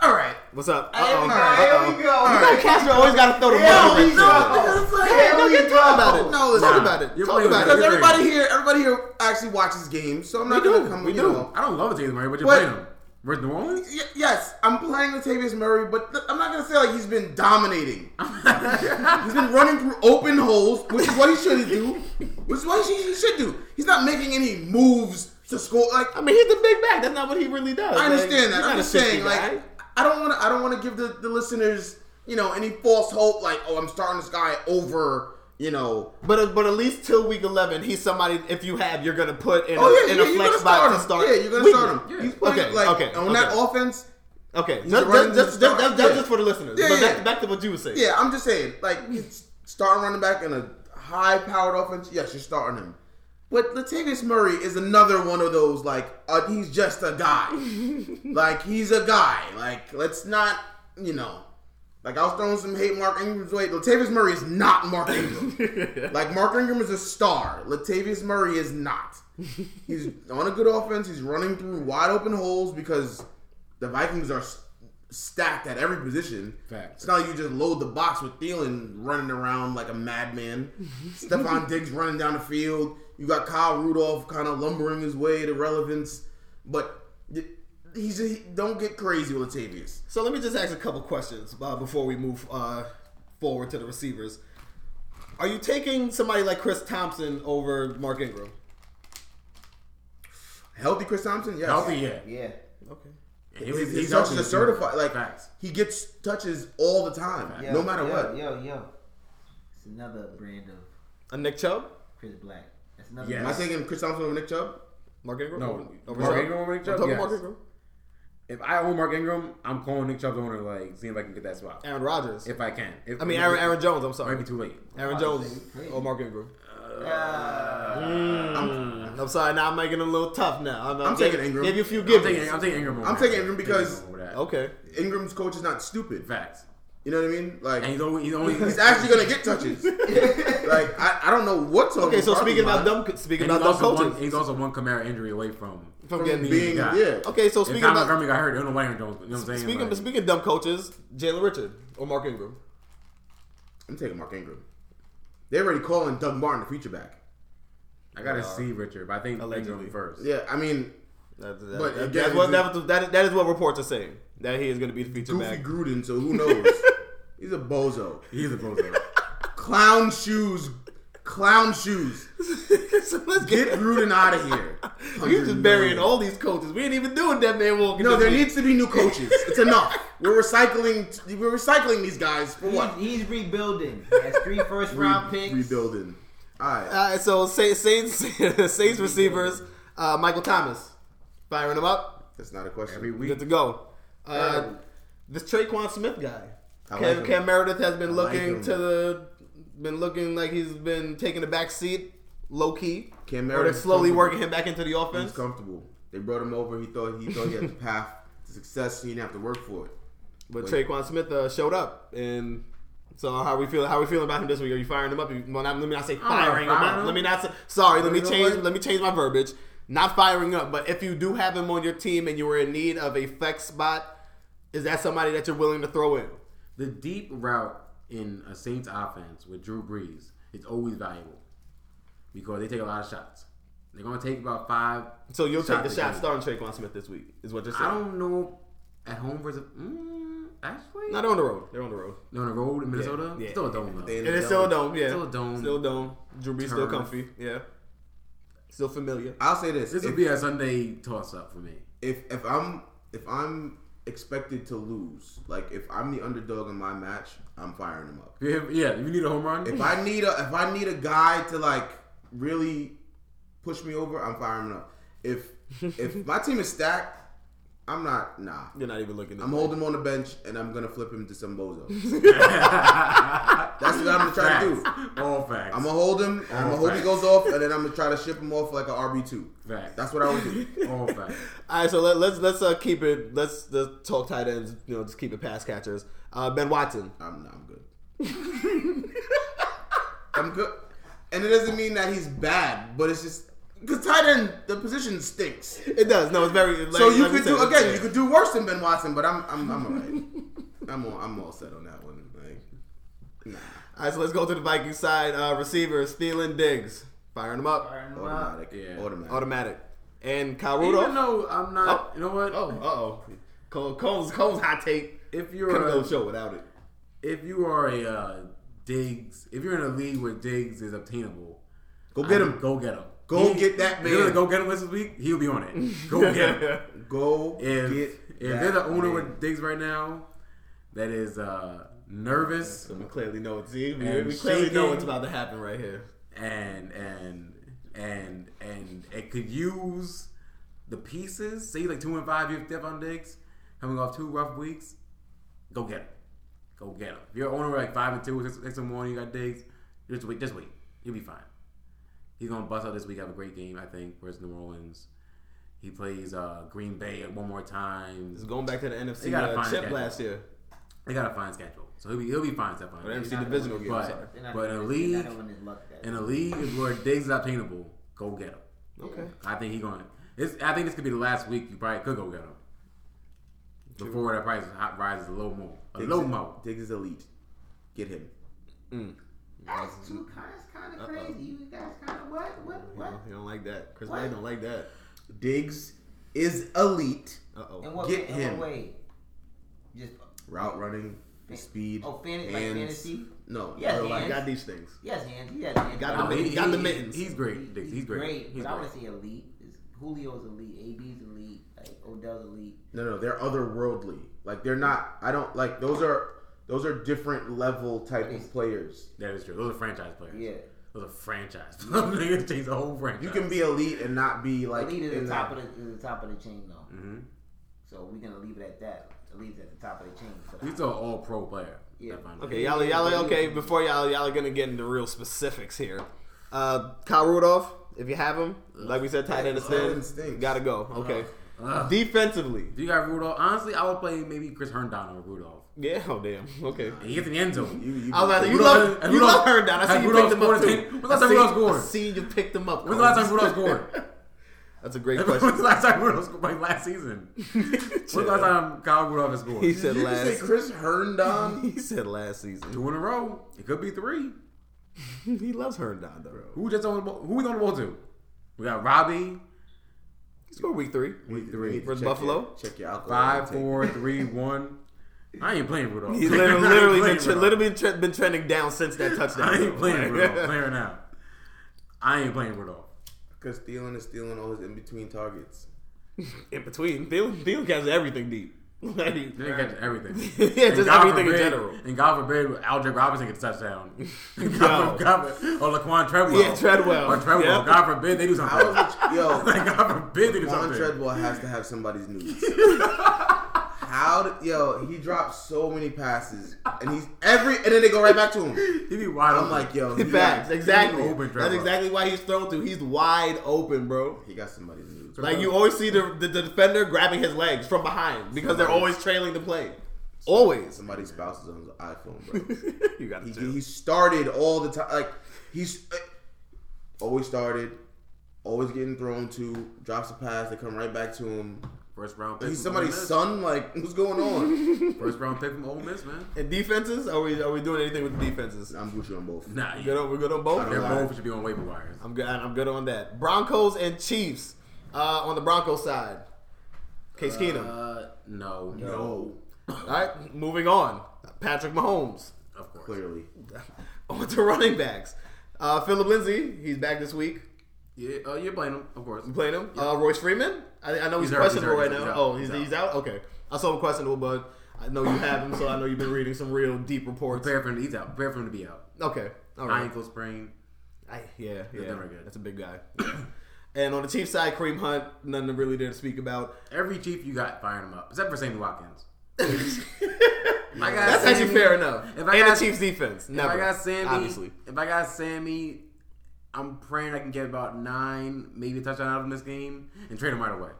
All right. What's up? Here we Uh-oh. go. Uh-oh. Here we go. You know Castro always got to throw the Here money. we in go. No, we get talk about it. No, listen. talk Nah, about it. you're Talk playing about with Because everybody here, everybody here actually watches games, so I'm not We gonna do. come. We you do. know. I don't love Latavius Murray, but you're But- playing him. New Orleans? Y- yes, I'm playing Latavius Murray, but th- I'm not gonna say like he's been dominating. he's been running through open holes, which is what he should do. Which is what he, he should do. He's not making any moves to score. Like I mean, he's the big back. That's not what he really does. I understand he's that. I'm a just saying, guy. like, I don't want to. I don't want to give the, the listeners, you know, any false hope. Like, oh, I'm starting this guy over, you know. But but at least till week eleven, he's somebody. If you have, you're gonna put in a, Oh yeah, in yeah a flex spot start to him. start. Yeah, you're gonna start him. Yeah. He's playing Okay, like okay, on that offense. Okay, He's just, running just, just, the just, start. that's Yeah. just for the listeners. Yeah, but yeah. back, back to what you were saying. Yeah, I'm just saying, like starting running back in a high-powered offense. Yes, you're starting him. But Latavius Murray is another one of those like uh, he's just a guy. like he's a guy. Like let's not, you know. Like I was throwing some hate Mark Ingram's way. Latavius Murray is not Mark Ingram. like Mark Ingram is a star. Latavius Murray is not. He's on a good offense. He's running through wide open holes because the Vikings are stacked at every position. Facts. It's not like you just load the box with Thielen running around like a madman. Stefon Diggs running down the field. You got Kyle Rudolph kind of lumbering his way to relevance, but he's he, don't get crazy with Latavius. So let me just ask a couple questions uh, before we move uh, forward to the receivers. Are you taking somebody like Chris Thompson over Mark Ingram? Healthy Chris Thompson, yes. Healthy, yeah. Yeah. Okay. He His, was- his he's touches healthy. certified. Like Facts. he gets touches all the time, Yo, no matter yo, what. Yo, yo. It's another brand of A Nick Chubb, Chris Black. That's another. Yes. Am I taking Chris Thompson over Nick Chubb? Mark Ingram. No. over, over Mark Chubb? Ingram over Nick Chubb? I'm talking Yes. Mark Ingram. If I own Mark Ingram, I'm calling Nick Chubb owner, like seeing if I can get that spot. Aaron Rodgers. If I can. If, I mean Aaron Aaron Jones. I'm sorry. Might sorry. be too late. Aaron Oh, Jones you or Mark Ingram. Uh, Mm, I'm sorry. Now I'm making it a little tough. Now I'm, I'm taking Ingram. Give you a few I'm givens. taking, I'm taking Ingram I'm taking Ingram because- Ingram. Okay. Ingram's coach is not stupid. Facts. You know what I mean? Like And he's only, he's only he's actually gonna get touches. like I, I don't know what's on. Okay. So speaking about dumb, speaking about dumb coaches, one, he's also one Kamara injury away from. from from getting being guy. yeah. Okay. So speaking Tom about Montgomery got hurt, they don't know what Aaron Jones. You know what I'm saying? speaking Like, speaking of dumb coaches, Jalen Richard or Mark Ingram. I'm taking Mark Ingram. They're already calling Doug Martin the future back. I gotta see Richard, but I think Allegedly. Ingram first. Yeah, I mean That, that, But that- again, that's what, that, that, that is what reports are saying that he is going to be the feature Goofy back. Gruden, so who knows? He's a bozo. He's a bozo. Clown shoes. Clown shoes. so let's Get get. Gruden out of here. You're just burying all these coaches. We ain't even doing that man walking. No, there week. needs to be new coaches. It's enough. We're recycling. We're recycling these guys for what? he's, he's rebuilding. He has three first round Re- picks. rebuilding. All right. All right, so Saints, Saints, Saints receivers, uh, Michael Thomas, firing him up, That's not a question. Every week. good to go. Uh, this Tre'Quan Smith guy, I like Cam, Meredith has been I like looking to the, been looking like he's been taking the back seat, low key, Cam or slowly working him back into the offense. He's comfortable. They brought him over. He thought he thought he had the path to success. He didn't have to work for it. But Like- Tre'Quan Smith uh, showed up, and so how we feel? How we feeling about him this week? Are you firing him up? You- Well, not, let me not say not firing him up. Let me not say. Sorry, let me change. Let me change my verbiage. Not firing up, but if you do have him on your team and you were in need of a flex spot, is that somebody that you're willing to throw in? The deep route in a Saints offense with Drew Brees is always valuable because they take a lot of shots. They're gonna take about five. So you'll take the shots shot starting Tre'Quan Smith this week, is what you're saying. I don't know at home versus mm, actually Not on the road. They're on the road. no, on the road in Minnesota. yeah. Still a dome though. It is still a dome. Yeah, Still a dome. Still a dome. Drew Brees still comfy. Yeah, still familiar. I'll say this: This if, would be a Sunday toss up for me. if if I'm if I'm expected to lose, like if I'm the underdog in my match, I'm firing him up. Yeah, if you need a home run. If I need a if I need a guy to like really push me over, I'm firing him up. If if my team is stacked, I'm not nah. You're not even looking. I'm holding him on the bench and I'm gonna flip him to some bozo. That's what I'm gonna try to do. Facts. All facts. I'm gonna hold him. I'm gonna hope he goes off, and then I'm gonna try to ship him off like an RB two. Facts. That's what I would do. All facts. All right, so let, let's let's uh, keep it. Let's, let's talk tight ends. You know, just keep it pass catchers. Uh, ben Watson. I'm not I'm good. I'm good, and it doesn't mean that he's bad, but it's just because tight end the position stinks. It does. No, it's very. Like, so you like could do said, again. yeah. You could do worse than Ben Watson, but I'm I'm I'm alright. I'm all, I'm all set on that one. Like, nah, All right, so let's go to the Viking side. Uh, receivers, Thielen, Diggs, firing them up, Firing him up. automatic, Yeah. automatic. automatic, and Kyle Even Rudolph. though I'm not, Oh. you know what? Oh, uh oh. Cole, Cole's Cole's hot take. If you're Couldn't go a, show without it. if you are a uh, Diggs, if you're in a league where Diggs is obtainable, Go get I- him. Go get him. Go get that You're gonna man. go get him this week. He'll be on it. Go get him. Go If get. if that there's an owner man. with Diggs right now that is uh, nervous So we clearly know it's see, we, And we clearly know what's about to happen right here. and and and and it could use the pieces. Say like two and five, you have Stefon Diggs coming off two rough weeks. Go get him. Go get him. If you're owner like five and two, six, six and one, you got Diggs. Just wait. Just wait. You'll be fine. He's gonna bust out this week. Have a great game, I think, versus New Orleans. He plays uh, Green Bay one more time. It's going back to the NFC They gotta uh, find a chip schedule. last year. They got a fine schedule, so he'll be he'll be fine. Stefon. Or Diggs. NFC divisional game. But- Sorry. They're not But in a league- they're not gonna luck that. In a league where Diggs is obtainable, go get him. Okay. I think he going. It's, I think this could be the last week you probably could go get him. Before that price hot rises a little more, a Diggs little more. Diggs is elite. Get him. That's too kind. Kind of crazy. You guys kind of what? What? What? know, you don't like that. Chris What? May don't like that. Diggs is elite. Uh oh. In what? Get in him. What way? Just Route running, speed. oh, fan, like hands. fantasy. No, Yes, real hands. Got these things. Yes, hands. He has hands. Got the I mid- got the mittens. He's great. Diggs. He's great. He's but I great. want to say elite. Is Julio's elite. AB's elite. Like Odell's elite. No, no, they're otherworldly. Like they're not. I don't like those are Those are different level type of players. That is true. Those are franchise players. Yeah. Those are franchise. Niggas change the whole franchise. You can be elite and not be like Elite is in the top that- of the, is the top of the chain though. Mhm. So we're gonna leave it at that. Elite's at the top of the chain. So He's an all pro player. Yeah. Okay, y'all, y'all, okay. Before y'all, y'all are gonna get into real specifics here. Uh, Kyle Rudolph, if you have him, like we said, tight end Tight end gotta go. Okay. Ugh. Defensively, If you got Rudolph, honestly, I would play maybe Chris Herndon over Rudolph. Yeah. Oh damn. Okay. And he gets in the end zone. You, you, I was like, you love, you love Herndon. I has see you Rudolph picked him up too. when's the last I time Rudolph scored? I see you picked him up. When's the last time Rudolph scored? That's a great question. When's the last time Rudolph scored? Like last season. When's the last time Kyle Rudolph has scored? He said Did you say. Chris Herndon? He said last season. Two in a row. It could be three. he loves Herndon though. Who just on the ball? Who we on the ball to? We got Robbie. He scored week three. Week three. Versus Buffalo? Your, check your alcohol. Five, four, three, one. I ain't playing Rudolph. He's I literally, literally been, tre- Rudolph. literally been, tre- been trending down since that touchdown. I ain't though. playing Rudolph. Playing right now. I ain't playing Rudolph. Because Thielen is stealing all his in between targets. in between. Thielen, Thielen catches everything deep. Like, They didn't catch everything. yeah, And just God everything in forbid- general. And God forbid, Aldrick Robinson gets a touchdown. Yo. God, God, or Laquon Treadwell. Yeah, Treadwell. Or Treadwell. Yeah. God forbid they do something. How is it, yo, like, God forbid they do Juan something. Treadwell has to have somebody's news. How did yo? He dropped so many passes, and he's every, and then they go right back to him. He be wide I'm open. like, yo, he Facts, exactly. open, That's exactly why he's thrown to. He's wide open, bro. he got somebody's news. Like you always see the, the, the defender grabbing his legs from behind because they're always trailing the play. Always. somebody's spouse is on his iPhone, bro. you got to he, he started all the time. Like he's uh, always started, always getting thrown to. Drops a pass, they come right back to him. First round pick. He's somebody's Ole Miss. son. Like what's going on? First round pick from Ole Miss, man. And defenses? Are we are we doing anything with the defenses? I'm Gucci on both. Nah, Good yeah. on, we're good on both. I They're don't both should be on waiver wires. I'm good. I'm good on that. Broncos and Chiefs. Uh, on the Broncos side, Case Keenum. Uh, no. No, All right, moving on. Patrick Mahomes. Of course. clearly. On to running backs. Uh, Phillip Lindsay. He's back this week. Yeah, uh, you're playing them, of course. You playing him? Uh, Royce Freeman. I, I know he's, He's questionable right now. oh, he's, he's he's out. Okay, I saw him questionable, but I know you have him, so I know you've been reading some real deep reports. Prepare for him to eat out. Prepare for him to be out. Okay, all right. Ankle sprain. I, yeah, yeah, never good. that's a big guy. Yeah. and on the Chiefs side, Kareem Hunt, nothing really there to speak about. Every chief you got firing him up, except for Sammy Watkins. I got That's actually fair enough. If I and got- the Chiefs defense, No. If. I got Sammy, obviously. if I got Sammy, I'm praying I can get about nine, maybe a touchdown out of this game, and trade him right away.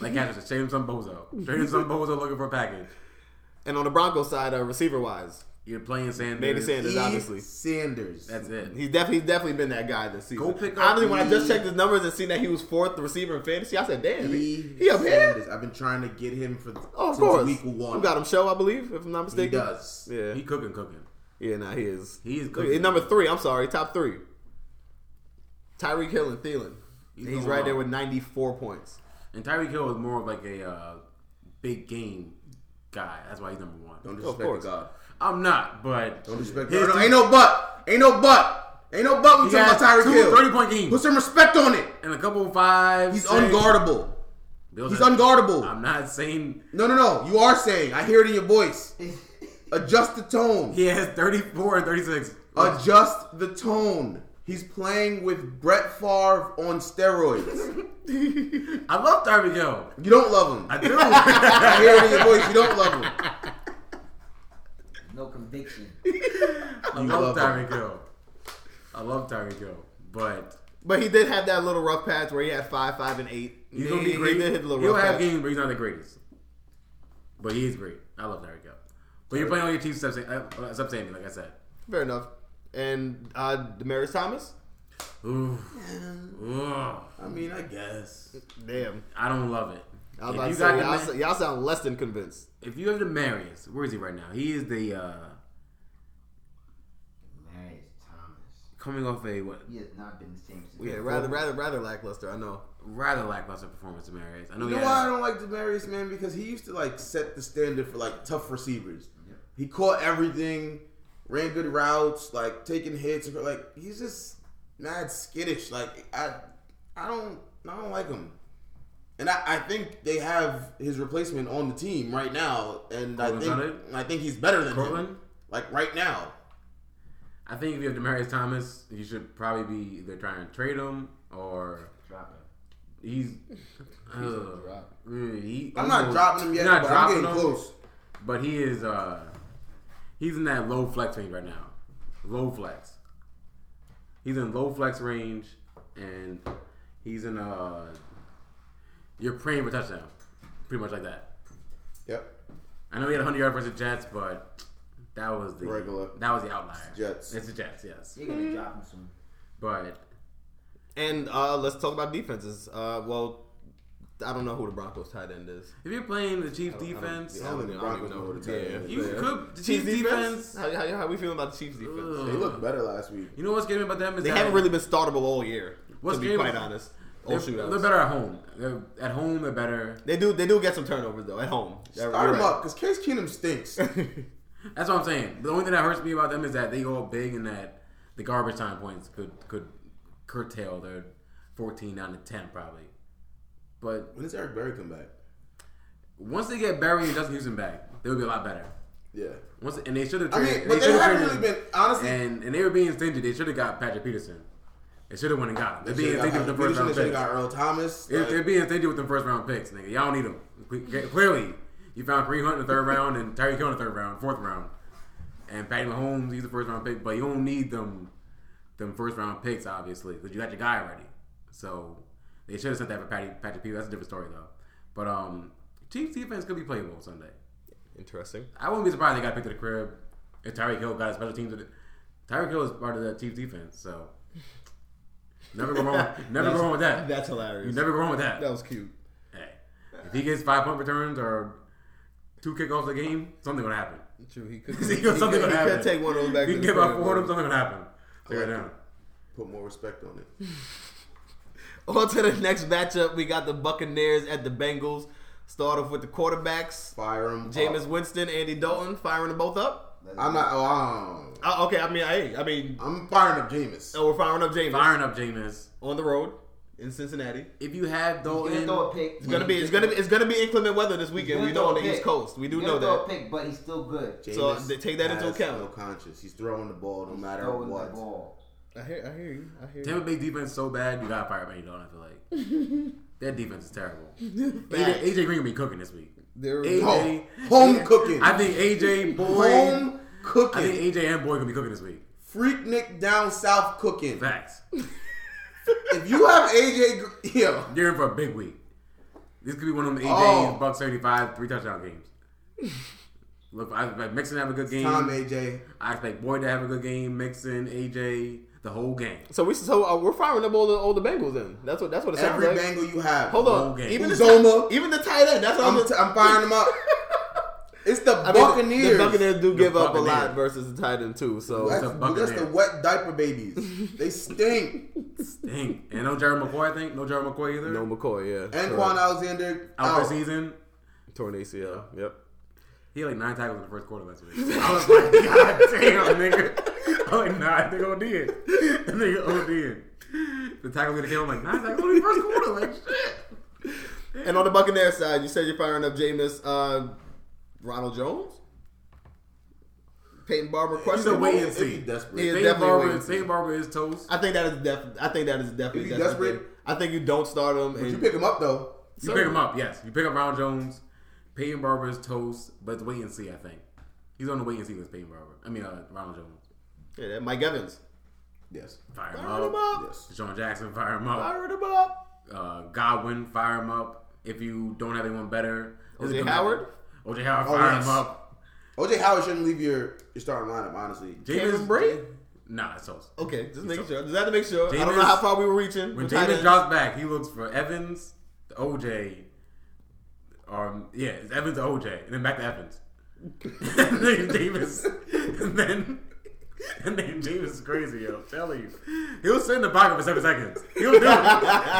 Like Catcher said, trade him some bozo. Trade him some bozo looking for a package. And on the Broncos side, uh, receiver wise, You're playing Sanders. Manny Sanders, E. obviously. Sanders. That's it. He's definitely he's definitely been that guy this season. Go pick up Honestly, when I just checked his numbers and seen that he was fourth receiver in fantasy, I said, "Damn, he, E. he up here." I've been trying to get him for Oh, of course. week one. You got him show, I believe, if I'm not mistaken. He does. Yeah, He cooking, cooking. yeah, nah, he is. He is cooking. number three. I'm sorry, top three. Tyreek Hill and Thielen. He's, He's right there with 94 points. And Tyreek Hill is more of like a uh, big game guy. That's why he's number one. Don't Of disrespect course. the God. I'm not, but Don't disrespect. His No, no, team- ain't no but. Ain't no but. Ain't no but. We he talking about Tyreek two Hill. 30 point game. Put some respect on it. and a couple of five. He's six. unguardable. Bill He's said- unguardable. I'm not saying No, no, no. You are saying. I hear it in your voice. Adjust the tone. he has 34 and 36. Adjust the tone. He's playing with Brett Favre on steroids. I love Tyreek Hill. You don't love him. I do. I hear it in your voice. You don't love him. No conviction. I You love love him. Tyreek Hill. I love Tyreek Hill, but But he did have that little rough patch where he had five, five, and eight. he's gonna be he great. did hit a little He'll rough have patch. games, but he's not the greatest. But he is great. I love Tyreek Hill. But you're playing on your Chiefs sub uh, sub Sammy, like I said. Fair enough. And uh, Demaryius Thomas. Ooh. Ooh. I mean, I guess. Damn. I don't love it. I was If about you to say, y'all, man- y'all sound less than convinced. If you have Demaryius, where is he right now? He is the uh Marius Thomas. coming off a what He has not been the same since. Yeah, rather, rather, rather lackluster. I know. rather lackluster performance of Demaryius. I know You he know why I don't like Demaryius, man? Because he used to like set the standard for like tough receivers. He caught everything, ran good routes, like taking hits. Like he's just mad skittish. Like I, I don't, I don't like him. And I, I think they have his replacement on the team right now, and I think I think he's better than Courtland? him. Like right now, I think if you have Demaryius Thomas, you should probably be either trying to trade him or Drop it. he's. Uh, yeah, he, I'm not dropping him yet, not but I'm dropping getting him, close. But he is. uh He's in that low flex range right now. Low flex. He's in low flex range, and he's in uh. You're praying for touchdown, pretty much like that. Yep, I know he had 100 yards versus Jets, but that was the Regular. That was the outlier. Jets. It's the Jets, yes. You're gonna drop him soon. But And uh, let's talk about defenses. Uh, well, I don't know who the Broncos tight end is. if you're playing the Chiefs I don't- defense, I don't, think even- the I don't even Broncos know know who the the tight end is. you yeah. could the Chiefs Chiefs defense. defense. How, how, how we feeling about the Chiefs defense? Ugh. they looked better last week. You know what's scary about them is They that haven't really been startable all year. What's to be game- quite honest, all They're, they're better at home. They're at home. They're better. They do they do get some turnovers though at home. You're Start them right. up because Case Keenum stinks. That's what I'm saying. The only thing that hurts me about them is that they go big and that the garbage time points could could curtail their 14 down to 10 probably. But when does Eric Berry come back? once they get Berry and Justin Houston back, they'll be a lot better. Yeah, Once and they should have. I mean, traded- but they should've haven't traded- really been honestly. And and they were being stingy. They should have got Patrick Peterson. They should have went and got him. They're being stingy with the first round They should picks. have got Earl Thomas. Like- they're being stingy with them first round picks, nigga. Y'all don't need them. Clearly, you found Kareem Hunt in the third round and Tyreek Hill in the third round, fourth round, and Patty Mahomes. He's the first round pick, but you don't need them, them first round picks, obviously, because you got your guy already. So they should have sent that for Patty Patrick Peterson. That's a different story though. But um, Chiefs defense could be playable Sunday. Interesting. I wouldn't be surprised they got picked to the crib if Tyreek Hill got a special teams. Tyreek Hill is part of the Chiefs defense, so never go wrong. Never go wrong with that. That's hilarious. You never go wrong with that. That was cute. Hey, if he gets five punt returns or two kickoffs a game, something would happen. True. He could. He he could- something could- would he happen. could take one of those back. If he to can the give up four of but- them, something would happen. Take it like down. Put more respect on it. On to the next matchup. We got the Buccaneers at the Bengals. Start off with the quarterbacks. Fire them. Jameis Winston, Andy Dalton, firing them both up. I'm not. Oh, um, Uh, okay, I mean, hey, I mean, I'm firing up Jameis. oh, we're firing up Jameis Firing up Jameis. on the road in Cincinnati. If you have He's gonna Dalton, throw a pick. It's gonna be, it's gonna be, it's gonna be inclement weather this weekend. We know on the East Coast. We do know Throw a that. pick, but he's still good. Jameis So, they take that into account. No conscience. He's throwing the ball no matter Throwing the what. I hear, I hear you. I hear you. Tampa Bay defense so bad, you gotta fire Andy Dalton. I feel like their defense is terrible. AJ. AJ Green will be cooking this week. They're- AJ, Oh, home cooking. I think AJ Boy. home cooking. I think AJ and Boy gonna be cooking this week. Freak Nick down south cooking. Facts. If you have AJ, yo, You're in for a big week. This could be one of them AJ's Oh. Buck 75 three touchdown games. Look, I expect Mixon to have a good game. Tom AJ. I expect Boyd to have a good game. Mixon, AJ, the whole game. So we, so uh, we're firing up all the all the Bengals. Then that's what that's what it sounds Every like. Bengal you have. Hold on, game. even the Uzomah. ti- even the tight end. That's what I'm. I'm, t- I'm firing them up. It's the I mean, Buccaneers. The Buccaneers do The give up a lot versus the tight end too. So That's, the that's the wet diaper babies. they stink. Dang. And no Gerald McCoy, I think. No Gerald McCoy either. no McCoy, yeah, And correct. Kwon Alexander Out out. for season. torn ACL. Yep. He had like nine tackles in the first quarter last week. I was like, God damn, nigga. I'm like, nah, that nigga OD'd. That nigga OD'd. The tackle gonna kill him like nine tackles in the first quarter. Like, shit. And on the Buccaneers side, you said you're firing up Jameis, uh, Ronald Jones, Peyton Barber. He's a Question. wait and If see. desperate. He is Peyton definitely Barber, waiting. Peyton Barber is toast. I think that is def- I think that is definitely. If you definitely- desperate- I think you don't start him. But And you pick him up though. You pick him up, yes. You pick up Ronald Jones. Peyton Barber is toast, but it's wait and see, I think. He's on the wait and see with Peyton Barber. I mean, uh, Ronald Jones. Yeah, that Mike Evans. Yes. Fire him Fire him up. up. Yes. DeSean Jackson, fire him up. Fire him up. Uh, Godwin, fire him up. If you don't have anyone better, OJ Howard. OJ Howard, Oh, fire yes. him up. OJ Howard shouldn't leave your, your starting lineup, honestly. Cameron Brate. Nah, that's toast. Okay, just making sure. Just have to make sure. I don't know how far we were reaching. When with tight Jameis ends. drops back, he looks for Evans, to OJ, or yeah, it's Evans to OJ, and then back to Evans. and then Davis, and then and then James is crazy, yo. I'm telling you, he'll sit in the pocket for seven seconds. He'll do it.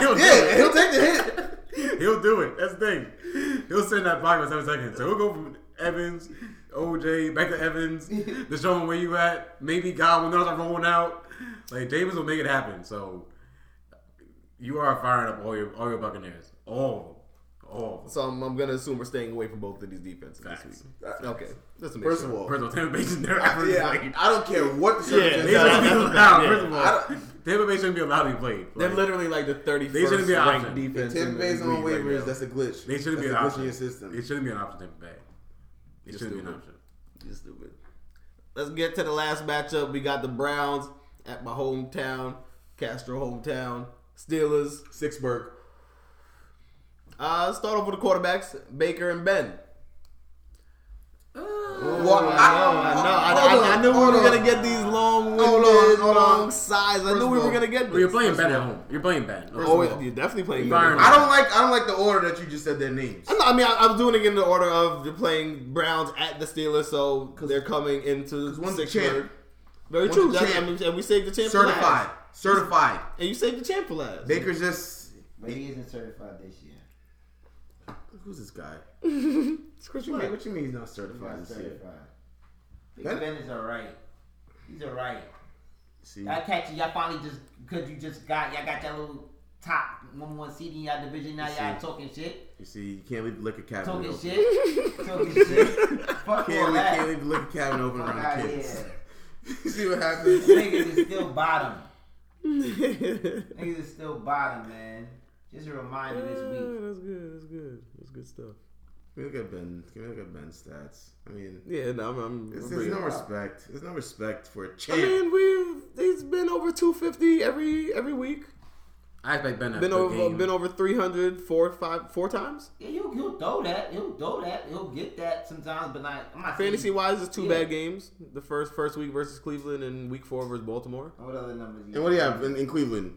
He'll do Yeah, it. he'll take the hit. He'll do it. That's the thing. He'll sit in that pocket for seven seconds. So he'll go from Evans, OJ, back to Evans, to show him where you at. Maybe Godwin those are rolling out. Like Davis will make it happen. So you are firing up all your all your Buccaneers. All all. So I'm, I'm gonna assume we're staying away from both of these defenses Facts. this week. Okay, just to make First sure. of all, First of all, Tampa Bay should never I, ever yeah, played. I, I don't care what the Yeah, circumstances They shouldn't be that's- allowed. yeah. First of all, don't- Tampa Bay shouldn't be allowed to be played. They're literally like the 31st They shouldn't be an ranked option. defense. Tampa in Bay's the on league right waivers—that's a glitch. they shouldn't be an a glitch option. in your system. It shouldn't be an option. Tampa Bay. It You're shouldn't be an option. You're stupid. Let's get to the last matchup. We got the Browns at my hometown, Castro hometown. Steelers. Sixburg. Uh, start off with the quarterbacks, Baker and Ben. Well, I know, I know. I, I, I knew we were on. gonna get these long-winded, Hold on, hold on. long sides. I First knew of we were gonna get Well, you're playing Ben at home. You're playing Ben. Oh, of you're definitely playing Ben. I don't like I don't like the order that you just said their names. I, know, I mean, I, I was doing it in the order of you're playing Browns at the Steelers, so cause they're coming into one's the Sixburg. champ. Very One's true. champ. I mean, and we saved the champ for Certified. last. Certified. And you saved the champ for last. Baker's just But he isn't certified this year. Who's this guy? It's Chris What you mean, what you mean he's not He's certified not this year? certified. Big Ben- Ben is alright. He's alright. See, I catch you. Y'all finally just because you just got y'all got that little top one one seed in y'all division. Now y'all See. talking shit, you see, you can't leave the liquor cabinet talking open. shit, talking shit. Fuck Can't leave, that. can't leave the liquor cabinet open around out the here. kids. you see what happens? Niggas is still bottom. Niggas is still bottom, man. Just a reminder this week. Ah, that's good. That's good. That's good stuff. Can we look at Ben? Can we look at Ben's stats? I mean, Yeah, no, I'm. I'm there's, there's no up. respect. There's no respect for a champ. I mean, we've he's been over 250 every every week. I expect Ben to have Been over game. been over 300 four five four times. Yeah, he'll, he'll throw that. He'll throw that. He'll get that sometimes, but not. I'm not saying- Fantasy wise, it's two Yeah. bad games. The first first week versus Cleveland and week four versus Baltimore. What other numbers? and what do you have in, in Cleveland?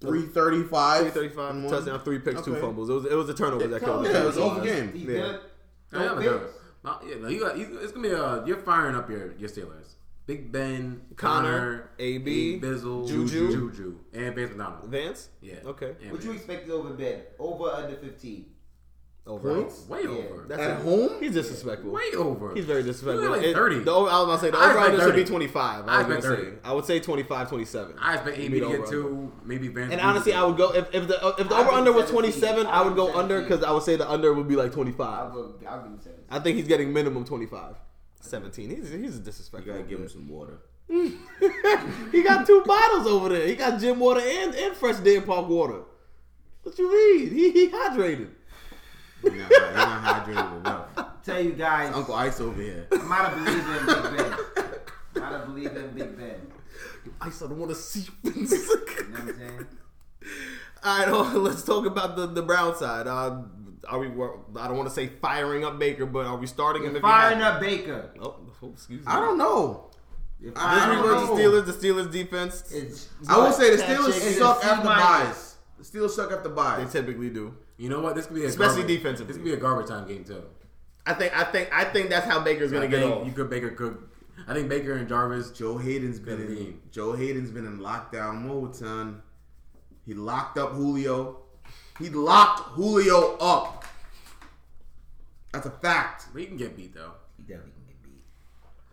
Three thirty-five. 335 touchdown, three picks, two fumbles. It was it was a turnover that killed Yeah, it was game. over game. Yeah. good. Yeah, No but no. No, yeah, no, you got, you, it's gonna be a. You're firing up your your Steelers. Big Ben, Connor, Connor, AB, Bizzle, Juju. Juju, and Vance McDonald. Vance. Yeah. Okay. And What you expect over Ben? Over under 15. Over. Points? Way Yeah. over. That's At it. home? He's disrespectful. Way over. He's very disrespectful. He's like It- 30. The, over- I was about to say the I over under should be 25. I I was gonna expect say. 30. I would say 25, 27. I expect Give AB to get two, maybe Vance. And honestly, I would go if, if the if the over under was 27, I would go under because I would say the under would be like 25. I'll give him 7. I think he's getting minimum 25. 17. He's he's a You disrespectful. gotta give him some water. he got two bottles over there. He got gym water and, and fresh Deer Park water. What you mean? He he hydrated. He's not, he's not hydrated enough. Tell you guys, Uncle Ice over here. I'm not a believer in Big Ben. I'm not a believer in Big Ben. Ice, I don't want to see things. You know what I'm saying? All right, oh, let's talk about the the Brown side. Uh, are we? I don't want to say firing up Baker, but are we starting him? if he Firing up Baker. Oh, oh, excuse me. I don't know. If I This don't week know. versus Steelers, the Steelers defense, It's, I will say the Cat Steelers suck It's a after byes. The Steelers suck after they byes. They typically do. You know what? This could be a Especially garbage, defensively. This could be a garbage time game too. I think I think I think that's how Baker's gonna I get think off. You could Baker could. I think Baker and Jarvis. Joe Haden's been in game. Joe Haden's been in lockdown mode, son. He locked up Julio. He locked Julio up. That's a fact. But he can get beat though. he definitely can get beat.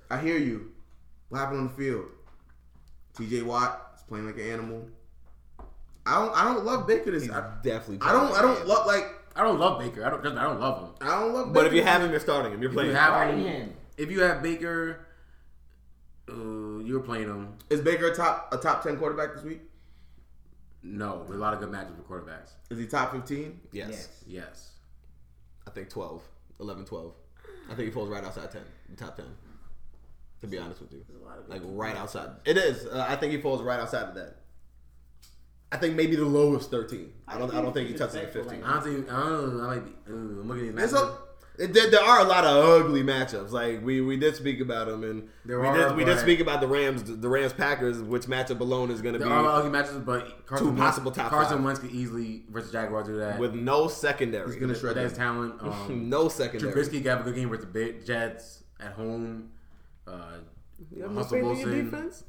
I hear you. What happened on the field? TJ Watt is playing like an animal. I don't I don't love Baker this He's I, definitely. I don't I don't love like I don't love Baker. I don't. I don't love him. I don't love But if you have him, you're starting him. You're If playing. you him. have him, him. if you have Baker, uh, you're playing him. Is Baker a top a top ten quarterback this week? No, with a lot of good matchups for quarterbacks. Is he top fifteen? Yes. Yes. Yes. I think 12, 11, 12. I think he falls right outside 10, top 10. To be honest with you, like right outside. It is. Uh, I think he falls right outside of that. I think maybe the lowest 13. I don't. I don't think he touches the 15. Honestly, I don't know. I might be. Uh, I'm looking at these It's matchups. It, there, there are a lot of ugly matchups. Like we, we did speak about them, and There we are, did we did speak about the Rams, the Rams Packers, which matchup alone is going to be. There be are ugly matches, but Carson Wentz- possible top Carson five. Wentz could easily versus Jaguars do that. with no secondary. he's gonna shred That's that. talent. Um, no secondary. Trubisky got a good game versus the Jets at home. Uh, You have no Russell in Wilson. defense?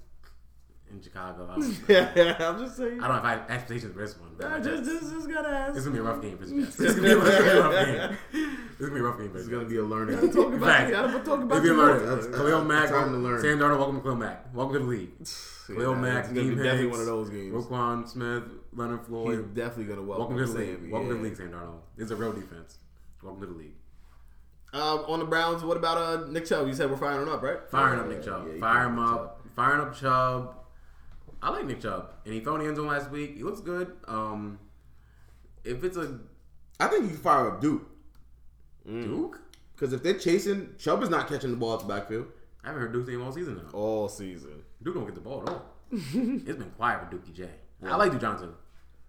In Chicago. I don't, yeah, I'm just saying. I don't know if I have expectations for this one. But I just, just, just gotta ask. It's gonna be a rough game for the Jets. It's gonna be a rough game. It's gonna be a rough game It's gonna be a learning. talk about, Facts. gotta talk about It'll be a you. learning. That's- Khalil Mack, time to learn. Sam Darnold, welcome to Khalil Mack. Welcome to the league. Khalil Yeah, Mack, it's gonna be definitely Hicks, one of those games. Roquan Smith, Leonard He's Floyd. definitely gonna welcome, Welcome to the Sam. league. Welcome to the league, Sam Darnold. It's a real defense. Welcome to the league. Um, on the Browns, what about uh, Nick Chubb? You said we're firing him up, right? Firing up Nick Chubb. yeah, you Fire him Nick up. Firing up Chubb. I like Nick Chubb, and he fell in the end zone last week. He looks good. Um, if it's a I think you can fire up Duke Duke, because if they're chasing, Chubb is not catching the ball at the backfield. I haven't heard Duke's name all season now. All season. Duke don't get the ball at all. it's been quiet for Dookie J. I like Duke Johnson.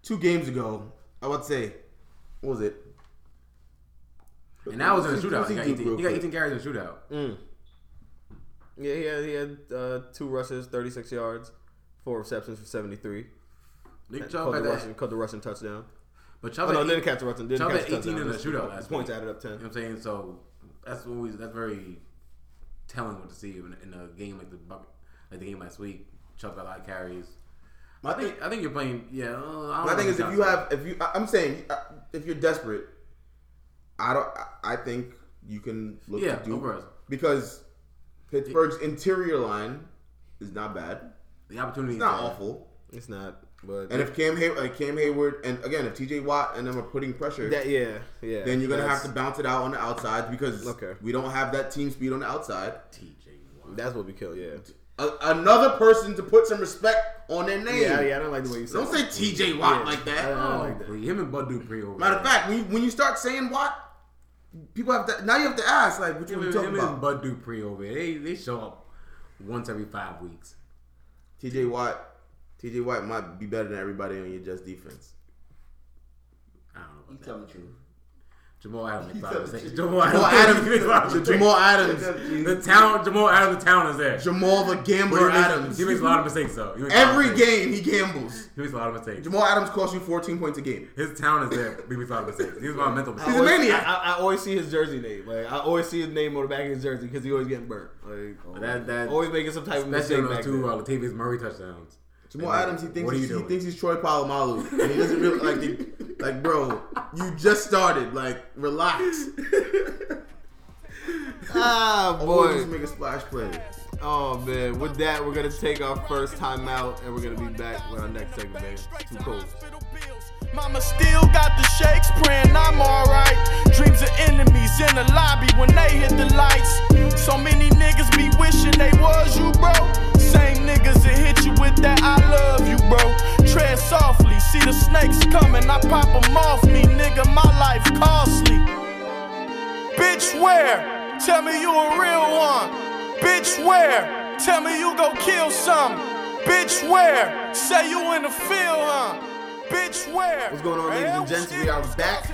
Two games ago, I would say, what was it? And that was in a shootout. let's He got, 18, he got 18 carries in a shootout. Mm. Yeah, he had, he had uh, two rushes, 36 yards, four receptions for 73. Nick Caught Chubb the, had rushing, that. caught the rushing touchdown. But Oh, Chubb no, had didn't catch the rushing. Didn't Chubb catch had the 18 in touchdown. the shootout last Points week. added up 10. You know what I'm saying? So that's always that's very telling what to see in, in a game like the like the game last week. Chubb got a lot of carries. My I think I think you're playing. Yeah, I don't My thing is, if you have, if you, I- I'm saying, uh, if you're desperate, I don't. I- think you can look Yeah, to do because Pittsburgh's interior line is not bad. The opportunity, It's not awful. It's not, but And if Cam Hay, like Cam Heyward, and again, if T.J. Watt and them are putting pressure, that, yeah, yeah. then you're gonna have to bounce it out on the outside because Okay. we don't have that team speed on the outside. TJ Watt. That's what we kill, yeah. A, another person to put some respect on their name. Yeah, yeah, I don't like the way you said Don't it. say T.J. Watt Yeah. like that. I don't Oh, like that. him and Bud Dupree over. Matter of fact, when you, when you start saying Watt, people have to now you have to ask like, what you him, you and- talking him and about? Bud Dupree over there. They they show up once every five weeks. T.J. Watt, T.J. Watt might be better than everybody on your just defense. I don't know. You About tell that. the truth. Jamal Adams makes a lot tell of the mistakes. Jamal Jamal Adams, makes a lot of Adams, mistakes. Jamal Adams, The town, Jamal Adams, the town is there. Jamal the Gambler he, makes, Adams. he makes a lot of mistakes though. He makes a lot of Every mistakes. game he gambles. He makes a lot of mistakes. Jamal Adams costs you 14 points a game. His town is there. He makes a lot of mistakes. He's my mental I He's mistakes. a maniac. I, I, I always see his jersey name. Like I always see his name on the back of his jersey because he always getting burnt. Like That that always making some type of mistake on back those two there. uh, Latavius Murray touchdowns. Jamal Like, Adams, he thinks what are you he's, he thinks he's Troy Polamalu, and he doesn't really like. He, like, bro, you just started. Like, relax. Ah boy. just make a splash play. Oh man. With that, we're gonna take our first time out, and we're gonna be back with our next segment. Man. Too cold. Mama still got the shakes, praying I'm alright. Dreams of enemies in the lobby when they hit the lights. So many niggas be wishing they was you, bro. Same niggas that hit you with that I love you, bro. Tread softly, see the snakes coming, I pop them off me, nigga. My life costly. Bitch, where? Tell me you a real one. Bitch, where? Tell me you go kill some. Bitch, where? Say you in the field, huh? Bitch, where? What's going on, ladies and gents? We are back.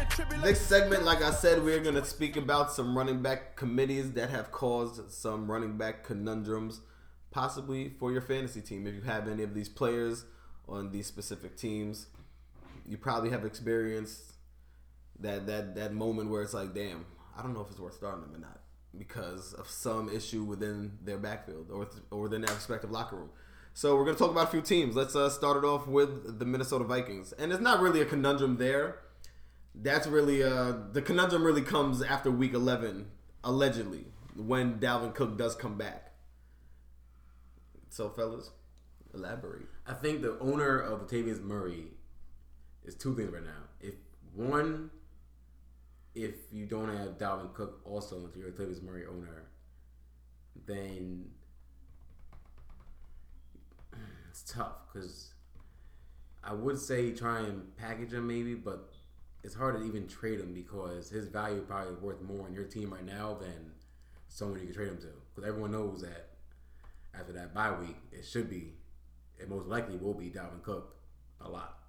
Next segment, like I said, we're going to speak about some running back committees that have caused some running back conundrums, possibly for your fantasy team. If you have any of these players on these specific teams, you probably have experienced that that that moment where it's like, damn, I don't know if it's worth starting them or not because of some issue within their backfield or or within their respective locker room. So we're gonna talk about a few teams. Let's uh, start it off with the Minnesota Vikings, and it's not really a conundrum there. That's really uh, the conundrum really comes after Week 11, allegedly, when Dalvin Cook does come back. So, fellas, elaborate. I think the owner of Latavius Murray is two things right now. If one, if you don't have Dalvin Cook also into your Latavius Murray owner, then it's tough because I would say try and package him maybe, but it's hard to even trade him because his value probably worth more on your team right now than someone you can trade him to. Because everyone knows that after that bye week, it should be, it most likely will be Dalvin Cook a lot.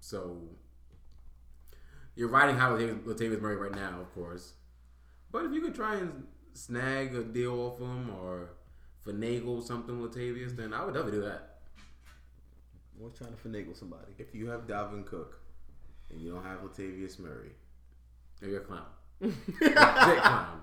So you're riding high with Latavius- Latavius Murray right now, of course. But if you could try and snag a deal off him or finagle something with Latavius, then I would definitely do that. Always trying to finagle somebody. If you have Dalvin Cook and you don't have Latavius Murray, you're a clown. Legit clown.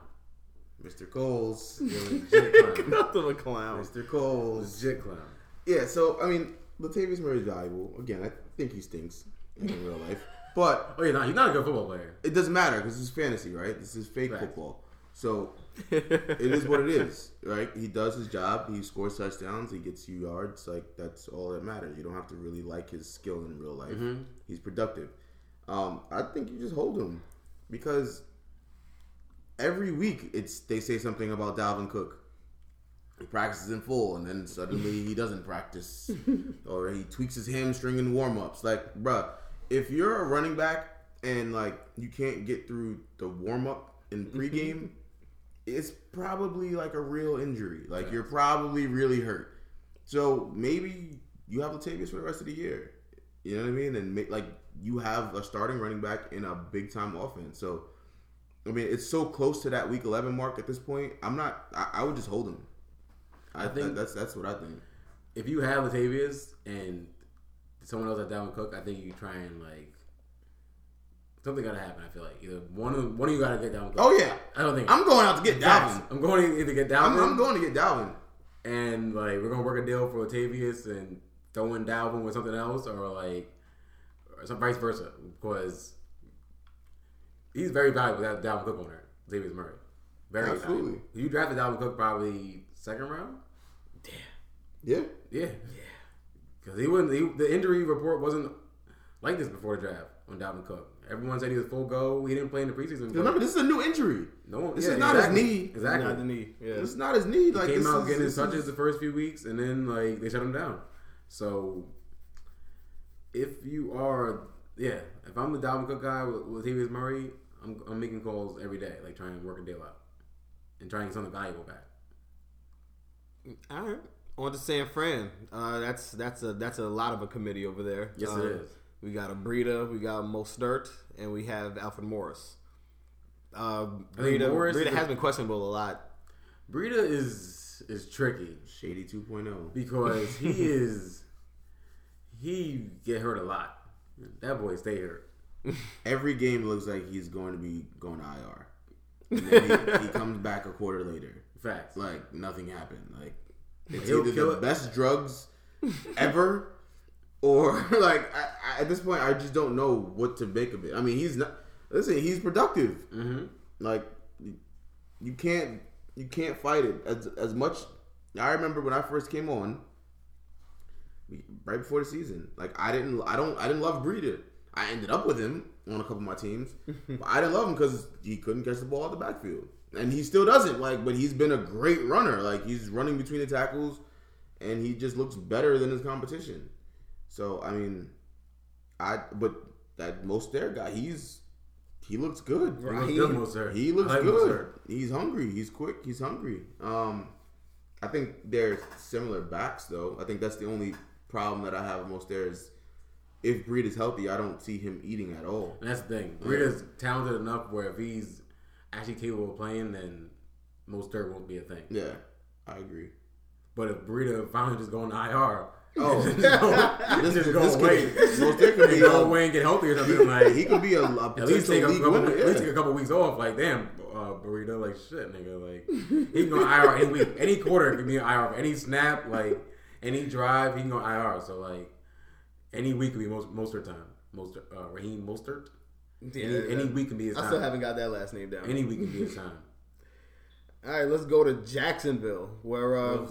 Mr. Coles. Nothing a clown. Mr. Coles, Legit clown. Yeah, so I mean, Latavius Murray is valuable. Again, I think he stinks in real life, but Oh, yeah, not. He's not a good football player. it doesn't matter because this is fantasy, right? This is fake Right. football. So it is what it is, right? He does his job. He scores touchdowns. He gets you yards. Like that's all that matters. You don't have to really like his skill in real life. He's productive. Um, I think you just hold him because every week it's they say something about Dalvin Cook. He practices in full, and then suddenly he doesn't practice, or he tweaks his hamstring in warm ups. Like, bruh, if you're a running back and like you can't get through the warm up in pregame, it's probably like a real injury. Like you're probably really hurt. So maybe you have Latavius for the rest of the year. You know what I mean? And like you have a starting running back in a big time offense. So I mean, it's so close to that week 11 mark at this point. I'm not. I, I would just hold him. I, think- think that's that's what I think. If you have Latavius and someone else at Dalvin Cook, I think you try and like something gotta happen. I feel like either one of one of you gotta get Dalvin Cook. Oh yeah, I don't think I'm going out to get. Dalvin. I'm going to either get Dalvin. I'm, I'm going to get Dalvin. and like we're gonna work a deal for Latavius and throw in Dalvin with something else, or like or some vice versa, because he's very valuable. That Dalvin Cook owner, Latavius Murray, very Absolutely. valuable. You drafted Dalvin Cook probably second round. Damn. Yeah, Yeah, yeah, because he wasn't. He, the injury report wasn't like this before the draft on Dalvin Cook. Everyone said he was full go. He didn't play in the preseason. remember this is a new injury. no one, this yeah, is not exactly. his knee. Exactly. Not the knee. Yeah. This is not his knee. Like came this out is, getting his touches is- the first few weeks, and then like they shut him down. So if you are, yeah, if I'm the Dalvin Cook guy with, with Latavius Murray, I'm, I'm making calls every day, like trying to work a deal out and trying to get something valuable back. All right. On to San Fran. Uh, that's that's a that's a lot of a committee over there. Yes, Uh, it is. We got a Breida, we got Mostert, and we have Alfred Morris. Uh, I Breida, Morris Breida is a- has been questionable a lot. Breida is is tricky Shady oh. 2.0. because he is he get hurt a lot. That boy stay hurt. Every game looks like he's going to be going to IR. He, he comes back a quarter later. Facts. Like nothing happened. Like it's He'll either the it. best drugs ever, or like I, I, at this point, I just don't know what to make of it. I mean, he's not. Listen, he's productive. Mm-hmm. Like you, can't you can't fight it as as much. I remember when I first came on, right before the season. Like I didn't I don't I didn't love Breida. I ended up with him on a couple of my teams, but I didn't love him because he couldn't catch the ball out the backfield, and he still doesn't. Like, but he's been a great runner. Like he's running between the tackles, and he just looks better than his competition. So I mean, I but that Mostert guy, he's he looks good. He looks good. He looks like good. Mostert. He's hungry. He's quick. He's hungry. Um, I think they're similar backs, though. I think that's the only problem that I have with Mostert is if Breed is healthy, I don't see him eating at all. And that's the thing. Breida's talented enough where if he's actually capable of playing, then Mostert won't be a thing. Yeah, I agree. But if Breida finally just going to IR, Oh, just go, this, just go this away, could Mostert could be go a, away and get healthy or he, something like. he could be a, a at least take a couple, winner. at least take a couple weeks off. Like damn, uh, Burrito, like shit, nigga, like he can go IR any week, any quarter can be an IR, any snap, like any drive, he can go IR. So like any week can be most Mostert time, most uh, Raheem Mostert. Yeah, Any, any week can be his I still haven't got that last name down. Any week can be his time. All right, let's go to Jacksonville, where uh,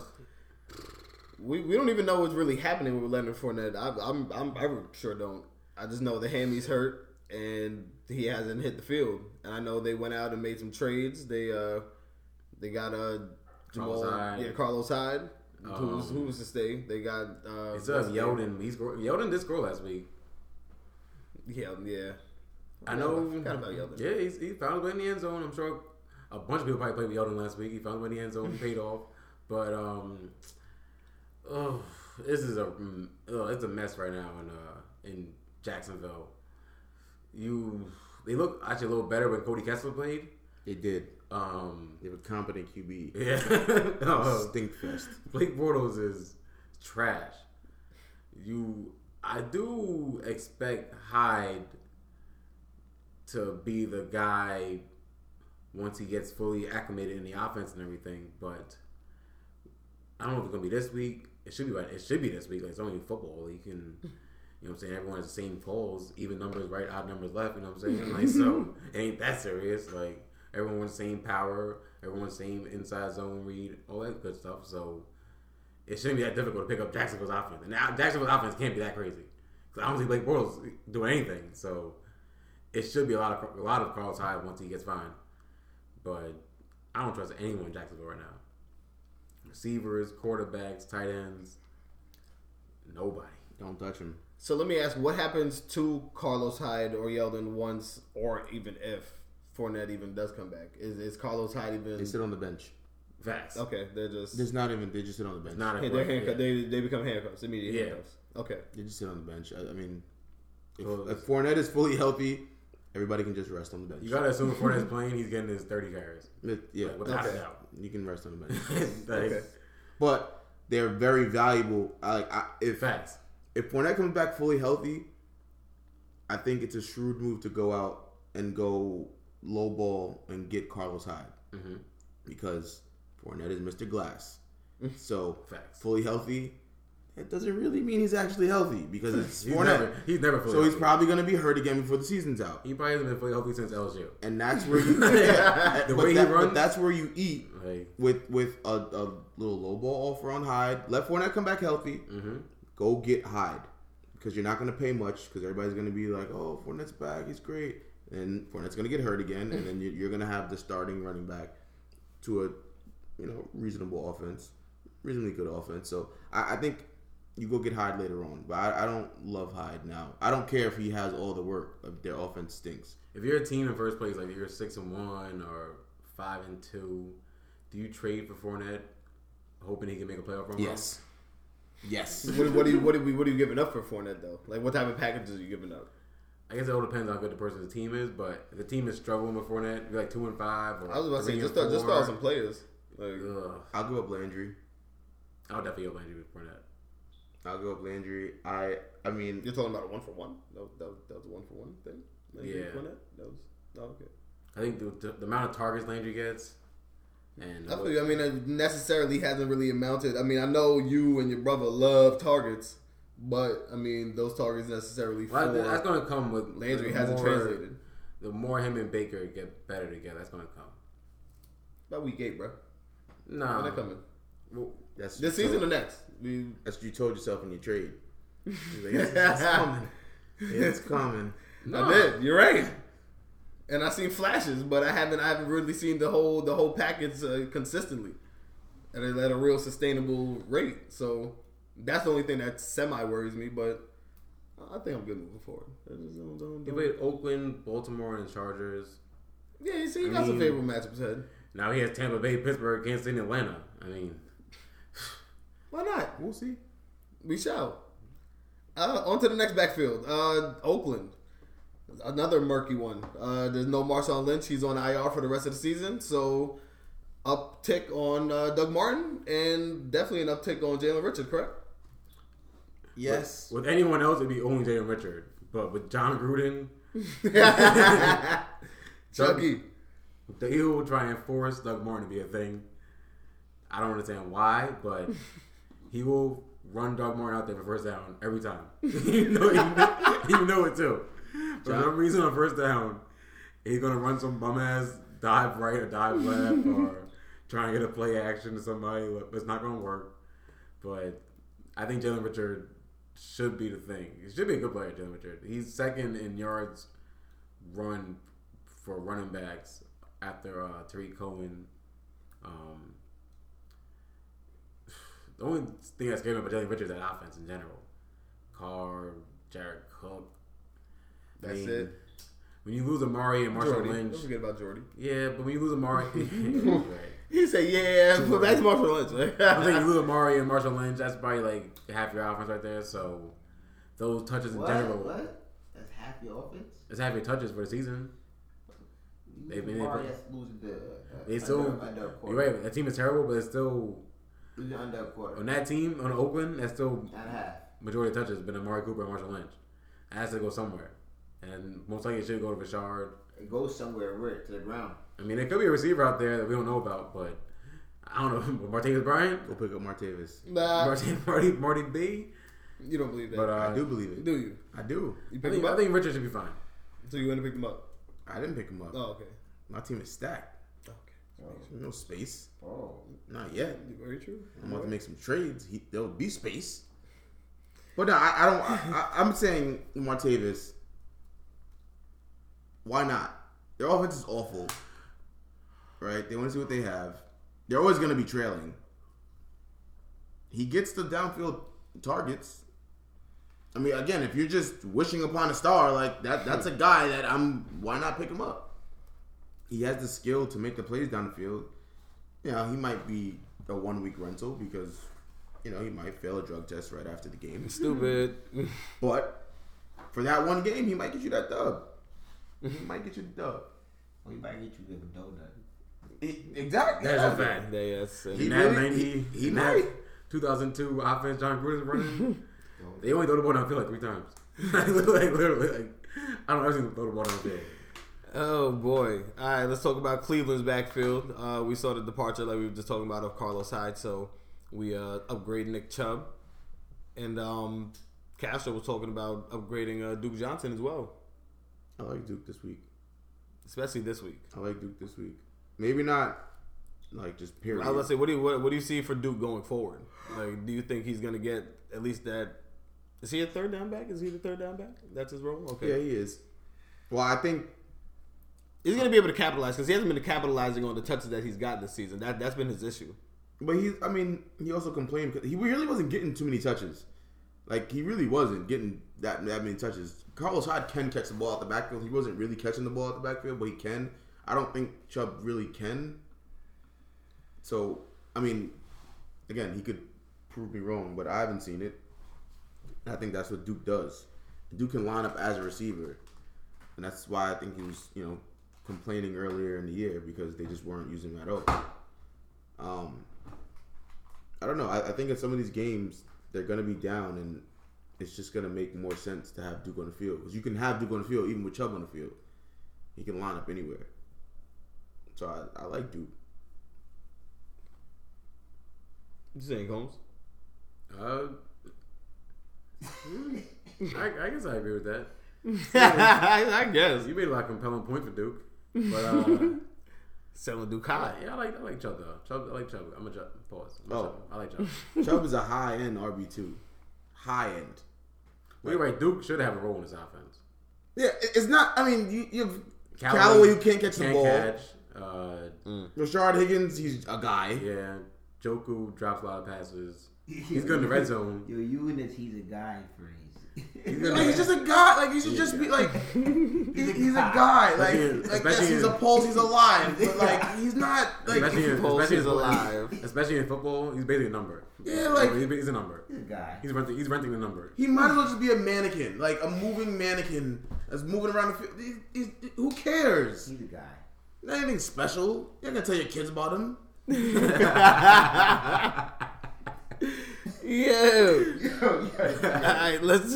we we don't even know what's really happening with Leonard Fournette. I, I'm I'm I sure don't. I just know the hammy's hurt and he hasn't hit the field. And I know they went out and made some trades. They uh they got uh Jamal, Carlos Hyde. yeah Carlos Hyde, who's Um, who's to stay. They got uh It's what's? Yeldon. He's scored- Yeldon did score last week. Yeah, yeah. I know. I forgot about Yeldon. Yeah, he's, he found his way in the end zone. I'm sure a bunch of people probably played with Yeldon last week. He found his way in the end zone, paid off. But um, oh, this is a mm, oh, it's a mess right now in uh in Jacksonville. You they look actually a little better when Cody Kessler played. It did. Um, They have a competent QB. yeah, uh, Stink fest. Blake Bortles is trash. You, I do expect Hyde to be the guy once he gets fully acclimated in the offense and everything, but I don't know if it's gonna be this week. It should be right. It should be this week. Like it's only football. You can, you know, what I'm saying everyone has the same polls, even numbers right, odd numbers left. You know what I'm saying? Like so, it ain't that serious. Like everyone wants the same power, everyone's same inside zone read, all that good stuff. So it shouldn't be that difficult to pick up Jacksonville's offense. And now Jacksonville's offense can't be that crazy because I don't see Blake Bortles doing anything. So it should be a lot of a lot of Carlos Hyde once he gets fine. But I don't trust anyone in Jacksonville right now. Receivers, quarterbacks, tight ends, nobody. Don't touch him. So let me ask, what happens to Carlos Hyde or Yeldon once, or even if Fournette even does come back? Is is Carlos Hyde even? They sit on the bench. Facts. Okay, they're just There's not even. They just sit on the bench. Not hey, they're yeah. They they become handcuffs, immediate Yeah. handcuffs. Okay, They just sit on the bench. I, I mean, if, Well, if Fournette is fully healthy, everybody can just rest on the bench. You gotta assume if Fournette's playing, he's getting his 30 carries. It- yeah, Like, without Okay. a doubt. you can rest on the bench. like, Okay. but they're very valuable. I, Like I, if Facts. if Fournette comes back fully healthy, I think it's a shrewd move to go out and go low ball and get Carlos Hyde hmm because Fournette is Mr. Glass. So Facts. fully healthy, it doesn't really mean he's actually healthy because it's He's Fournette. never, he's never fully so he's probably going to be hurt again before the season's out. He probably hasn't been fully healthy since LSU. And that's where you, The but way he that- but runs- that's where you eat with with a, a little low ball offer on Hyde. Let Fournette come back healthy. hmm Go get Hyde because you're not going to pay much because everybody's going to be like, oh, Fournette's back, he's great, and Fournette's going to get hurt again, and then you- you're going to have the starting running back to a you know reasonable offense, reasonably good offense. So I, I think you go get Hyde later on, but I, I don't love Hyde now. I don't care if he has all the work. If their offense stinks. if you're a team in first place, like you're six and one or five and two, do you trade for Fournette, hoping he can make a playoff run? Yes. what, what do you what are we what are you giving up for Fournette though? Like what type of packages are you giving up? I guess it all depends on how good the person's team is, but if the team is struggling with Fournette, you're like two and five. Or I was about to say just and throw, just four. throw out some players. Like Ugh. I'll give up Landry. I'll definitely go Landry with Fournette. I'll go up Landry. I I mean you're talking about a one for one. That was, that was, that was a one for one thing. Like, Yeah. Fournette? That was oh, okay. I think the, the, the amount of targets Landry gets, and I, uh, feel, I mean, it necessarily hasn't really amounted. I mean, I know you and your brother love targets, but I mean, those targets necessarily for well, that's going to come with Landry the hasn't more- translated. The more him and Baker get better together, that's going to come. About week eight, bro. Nah, When they coming? Well, that's This season or next? We, That's what you told yourself in your trade. Like, it's, it's coming. It's coming. no. I did. You're right. And I've seen flashes, but I haven't. I haven't really seen the whole the whole package uh, consistently at at a real sustainable rate. So that's the only thing that semi worries me. But I think I'm good moving forward. Just don't- don't- He played Oakland, Baltimore, and Chargers. Yeah, see, he I got some mean- favorable matchups ahead. Now he has Tampa Bay, Pittsburgh, Kansas City, Atlanta. I mean, Why not? We'll see. We shall. Uh, on to the next backfield. Uh, Oakland. Another murky one. Uh, there's no Marshawn Lynch. He's on IR for the rest of the season. So, uptick on uh, Doug Martin and definitely an uptick on Jalen Richard, correct? Yes. with anyone else, it'd be only Jalen Richard. But with Jon Gruden, Chucky. he will try and force Doug Martin to be a thing. I don't understand why, but he will run Doug Martin out there for first down every time. you, know, you, know, you know it too. For some reason, on first down, he's gonna run some bum ass dive right or dive left or try and get a play action to somebody. but It's not gonna work. But I think Jalen Richard should be the thing. He should be a good player, Jalen Richard. He's second in yards run for running backs after uh, Tarik Cohen. Um, the only thing that's scared me about Jalen Richard is that offense in general. Carr, Jared Cook. I That's mean, it. When you lose Amari and Marshall Jordy. Lynch, Don't forget about Jordy. yeah, but when you lose Amari, right. He said, yeah, put back to Marshawn Lynch. I'm saying you lose Amari and Marshall Lynch, that's probably like half your offense right there. So those touches in general, What? That's half your offense. it's half your touches for the season. They- they- Amari, they- that's losing the. Uh, They still, under, under you're right. That team is terrible, but it's still Losing under a quarter. on that team on Oakland. That's still Not half. majority of touches has been Amari Cooper and Marshall Lynch. It has to go somewhere, and most likely it should go to Richard. It goes somewhere where to the ground. I mean, there could be a receiver out there that we don't know about, but I don't know, Martavis Bryant, Go pick up Martavis. Nah, Marty, Marty, Marty B. you don't believe that. But uh, I do believe it. do you? I do. You I pick think, him I think Richard should be fine. so you want to pick him up? I didn't pick him up. Oh, okay. My team is stacked. Okay. There's no space. Oh, Not yet. Very true. I'm about to make some trades. He, there'll be space. But no, I, I don't. I, I, I'm saying Martavis. Why not? Their offense is awful, right? They want to see what they have. They're always going to be trailing. He gets the downfield targets. I mean, again, if you're just wishing upon a star like that, that's a guy that I'm. Why not pick him up? He has the skill to make the plays down the field. You know, he might be a one week rental because, you know, he might fail a drug test right after the game. Stupid. But for that one game, he might get you that dub. He might get you the dub. we might get you with a donut. He- exactly. That's yeah. a fact. yeah, yes. He In that really- 90, he- he in that 2002 offense Jon Gruden's running, they only throw the ball downfield like three times. like, literally, like, I don't ever see them throw the ball downfield. Oh boy! All right, let's talk about Cleveland's backfield. Uh, we saw the departure, like we were just talking about, of Carlos Hyde. So we uh, upgrade Nick Chubb, and um, Castro was talking about upgrading uh, Duke Johnson as well, I like Duke this week. especially this week. I like Duke this week. Maybe not like just period. I was gonna say, what do you what, what do you see for Duke going forward? Like, do you think he's gonna get at least that? Is he a third down back? Is he the third down back? That's his role. Okay. yeah, he is. Well, I think He's gonna be able to capitalize because he hasn't been capitalizing on the touches that he's got this season. That that's been his issue. But he, I mean, he also complained because he really wasn't getting too many touches. Like he really wasn't getting that that many touches. Carlos Hyde can catch the ball out the backfield. He wasn't really catching the ball out the backfield, but he can. I don't think Chubb really can. So I mean, again, he could prove me wrong, but I haven't seen it. I think that's what Duke does. Duke can line up as a receiver, and that's why I think he was, you know, complaining earlier in the year because they just weren't using him at all. Um, I don't know. I, I think in some of these games they're gonna be down, and it's just gonna make more sense to have Duke on the field because you can have Duke on the field even with Chubb on the field. He can line up anywhere. So I, I like Duke. You saying, Combs? Uh, I, I guess I agree with that. I guess You made a lot of compelling point for Duke, but uh, selling Duke I high. like, yeah, I like I like Chubb though. Chubb, I like Chubb. I'm a Chubb. Pause. I'm Oh. Chubb. I like Chubb. Chubb is a high end RB two, high end. But you're right. Duke should have a role in his offense. Yeah, it's not. I mean, you, you have Callaway Callaway who can't catch the Can't ball. catch. Uh, Rashard Higgins, he's a guy. yeah, Njoku drops a lot of passes. He's good in the red zone. Yo, you and this he's a guy phrase. Like, he's just a guy. Like you should just be like, he- he's a guy. Like, Especially- like yes, especially he's a in- pulse. He's alive, but like he's not. Like Especially in, Pulse especially, is in, alive. especially in football, he's basically a number. Yeah, like- he's, he's a number. He's a guy. He's renting. He's renting the number. he might as well just be a mannequin, like a moving mannequin that's moving around the field. He's, he's, who cares? He's a guy. Not anything special. You're not gonna tell your kids about him. Yeah. All right, let's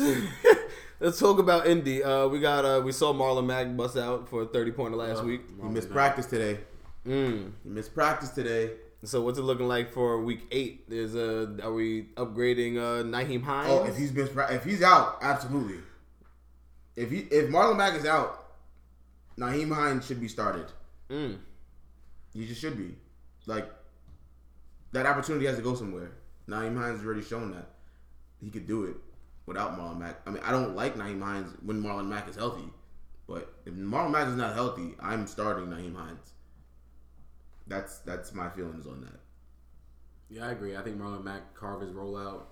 let's talk about Indy. Uh, we got uh, we saw Marlon Mack bust out for a thirty pointer last week. He missed practice today. Mm. He missed practice today. So what's it looking like for week eight? Is uh, are we upgrading uh, Nyheim Hines? Oh, if he's missed, pra- if he's out, absolutely. If he if Marlon Mack is out, Nyheim Hines should be started. Mm. He just should be. Like that opportunity has to go somewhere. Nyheim Hines has already shown that he could do it without Marlon Mack. I mean, I don't like Nyheim Hines when Marlon Mack is healthy, but if Marlon Mack is not healthy, I'm starting Naheem Hines. That's that's my feelings on that. Yeah, I agree. I think Marlon Mack carved his rollout,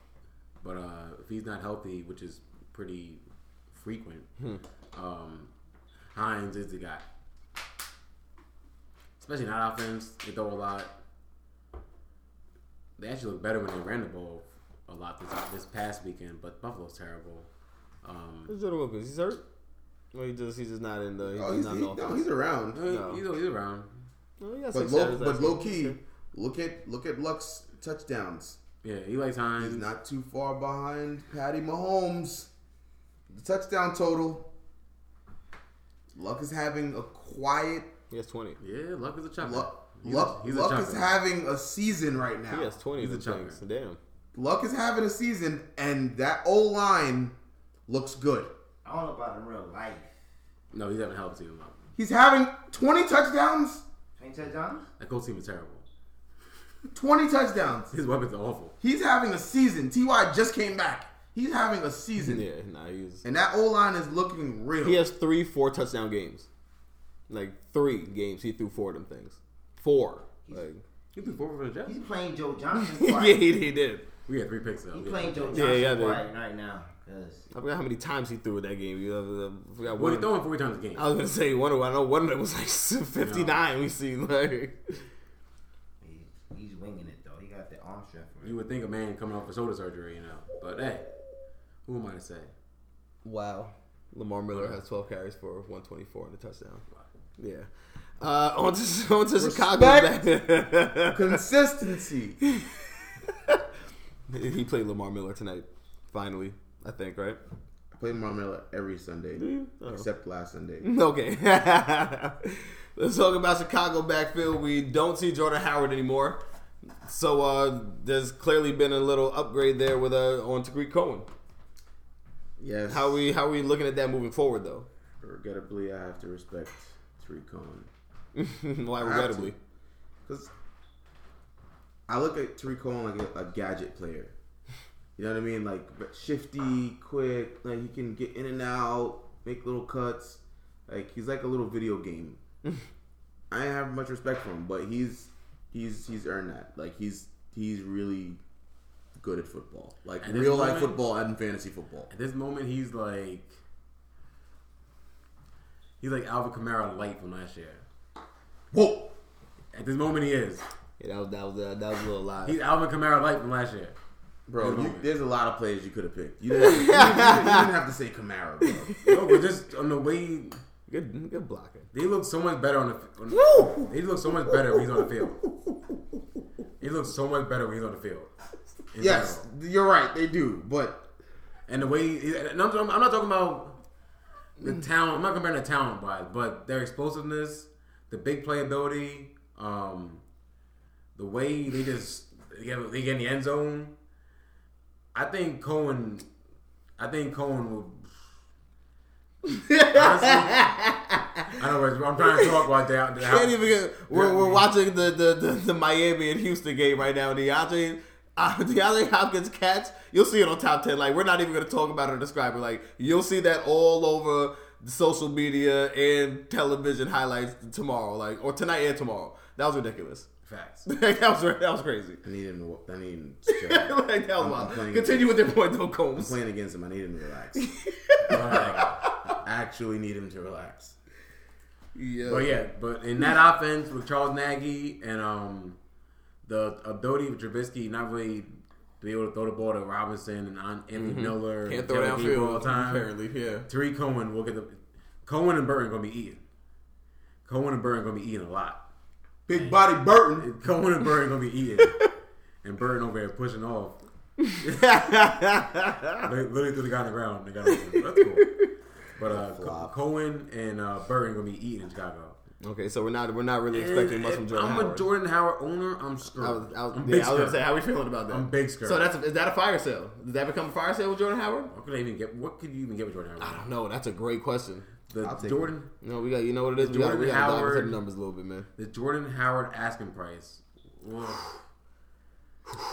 but uh, if he's not healthy, which is pretty frequent, um, Hines is the guy. Especially in that offense, they throw a lot. They actually look better when they ran the ball a lot this this past weekend, but Buffalo's terrible. Um, What's Jordan Wilkins? He's hurt. Well, he just he's just not in the. He's, Oh, he's, not he, in the no, offense. he's around. No. he's, he's around. Oh, he got But six low, but low key, Okay. look at look at Luck's touchdowns. Yeah, Eli Hines. He's not too far behind Patty Mahomes. The touchdown total. Luck is having a quiet. He has twenty. Yeah, luck is a chopper. Luck, Luck, he's a Luck is having a season right now. He has 20 He's a of them things. chunker. Damn. Luck is having a season, and that O line looks good. I don't know about in real life. No, he's having a hell of a season. Mark. He's having 20 touchdowns. Twenty touchdowns. That Colts team is terrible. 20 touchdowns. His weapons are awful. He's having a season. Ty just came back. He's having a season, Yeah, nah, he's. and that O line is looking real. He has three four touchdown games. Like three games, he threw four of them things. Four. Like, He threw four for the Jets. He's playing Joe Johnson. yeah, he, he did. We had three picks though. He's Yeah. playing Joe Johnson yeah, dude. quiet right now. Cause I forgot how many times he threw in that game. You know, I forgot Well, one. he's throwing four times a game. I was gonna say one. of- I know one of them was like fifty nine. We see like. he, he's winging it though. He got the arm strength. For. You would think a man coming off a shoulder surgery, you know. But hey, who am I to say? Wow. Lamar Miller has 12 carries for 124 and a touchdown. Yeah. Uh, on to, on to Chicago. Backfield. Consistency. he played Lamar Miller tonight, finally, I think, right? I play Marmella every Sunday, Oh. except last Sunday. Okay. Let's talk about Chicago backfield. We don't see Jordan Howard anymore. So uh, there's clearly been a little upgrade there with uh, on Tarik Cohen. Yes. How we how we looking at that moving forward though? Regrettably, I have to respect Tarik Cohen. Why regrettably? Because I look at Tariq Cohen like a, a gadget player. You know what I mean? Like shifty, quick. Like he can get in and out, make little cuts. Like he's like a little video game. I have much respect for him, but he's he's he's earned that. Like he's he's really good at football, like At real life moment- football and fantasy football. At this moment, he's like he's like Alvin Kamara light from last year. Whoa! At this moment, he is. Yeah, that was that was uh, that was a little lie. He's Alvin Kamara light from last year. Bro, you, there's a lot of players you could have picked. You didn't, have to, you, didn't, you didn't have to say Kamara, bro. No, but just on the way Good good blocking. they look so much better on the. On, they look so much better when he's on the field. He looks so much better when he's on the field. Yes, general. you're right. They do, but and the way and I'm, I'm not talking about the talent. I'm not comparing the talent wise, but their explosiveness, the big playability, um, the way they just they get, they get in the end zone. I think Cohen. I think Cohen will. Honestly, I don't know I'm trying to talk about that. Can't even get. We're, we're watching the, the, the, the Miami and Houston game right now. And DeAndre uh, DeAndre Hopkins catch. You'll see it on top ten. Like we're not even going to talk about it or describe it. Like you'll see that all over social media and television highlights tomorrow. Like or tonight and tomorrow. That was ridiculous. Facts. that was that was crazy. I need him to. I need him like that was I'm- wild. Continue with your point, though, I'm playing against him. I need him to relax. I actually need him to relax. Yeah. But yeah, but in that offense with Charles Nagy and um the ability of Trubisky not really to be able to throw the ball to Robinson and An- Anthony Miller, Can't and throw Taylor Gabriel downfield all the time. Apparently, yeah. Tarik Cohen will get the Cohen and Burton gonna be eating. Cohen and Burton gonna be eating a lot. Big body Burton. Cohen and Burton gonna be eating, and Burton over there pushing off. Literally threw the guy on the ground. They got over. That's cool. But uh, Cohen and uh, Burton gonna be eating in Chicago. Okay, so we're not we're not really expecting And much from Jordan I'm Howard. a Jordan Howard owner. I'm screwed. I was, I was, I'm yeah, big I was gonna say, how we feeling about that? I'm big screwed. So that's a, is that a fire sale? Does that become a fire sale with Jordan Howard? What could I even get? What could you even get with Jordan Howard? I don't know. That's a great question. The I'll take Jordan, No, we got you know what it is. We got Jordan we got to dive into Howard- the numbers a little bit, man. the Jordan Howard asking price.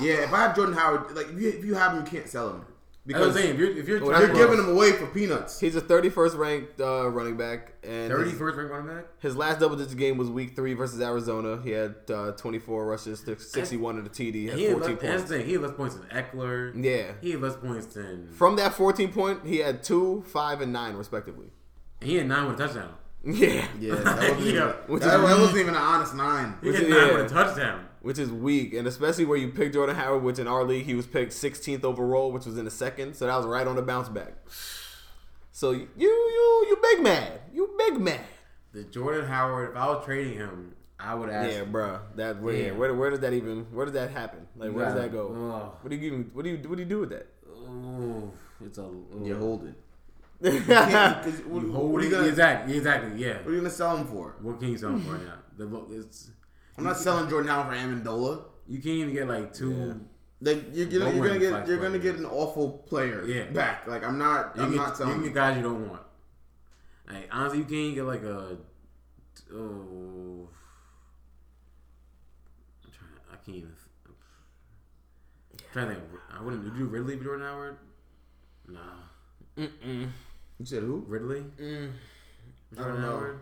Yeah, if I have Jordan Howard, like if you, if you have him, you can't sell him That's what I'm because saying. If you're, if you're, Oh, you're giving him away for peanuts. He's a 31st ranked uh, running back, and thirty his, ranked running back. his last double digit game was Week Three versus Arizona. He had uh, 24 rushes, 61 to the TD, had He had 14 less, that's points. the thing. He had less points than Ekeler. Yeah. He had less points than. From that 14 point, he had two, five, and nine respectively. He had nine with a touchdown. Yeah, Yeah, that wasn't, Yeah. even, Which that, is- that wasn't even an honest nine. He had nine yeah. with a touchdown. Which is weak, and especially where you pick Jordan Howard, which in our league he was picked 16th overall, which was in the second, so that was right on the bounce back. So you you you big mad, you big mad. The Jordan Howard. If I was trading him, I would ask. Yeah, bro, That where, Yeah. where where does that even where does that happen? Like where does that go? Ugh. What do you even what do you what do you do with that? Ooh, it's a. You hold it. You can't- what, You what hold are you it. gonna Exactly. Exactly. Yeah. What are you gonna sell him for? What can you sell him for now? The it's. I'm not selling Jordan Howard for Amendola. You can't even get like two. Like you're, you're, you're gonna get you're gonna get an awful player Yeah. back. Like I'm not You I'm can, not get, you selling. can get guys you don't want. Like honestly, you can't get like a. Oh, I'm trying. I can't even. I'm trying to think. I wouldn't. Would you Ridley for Jordan Howard? Nah, you said who? Ridley. Mm, I Jordan don't know. Howard.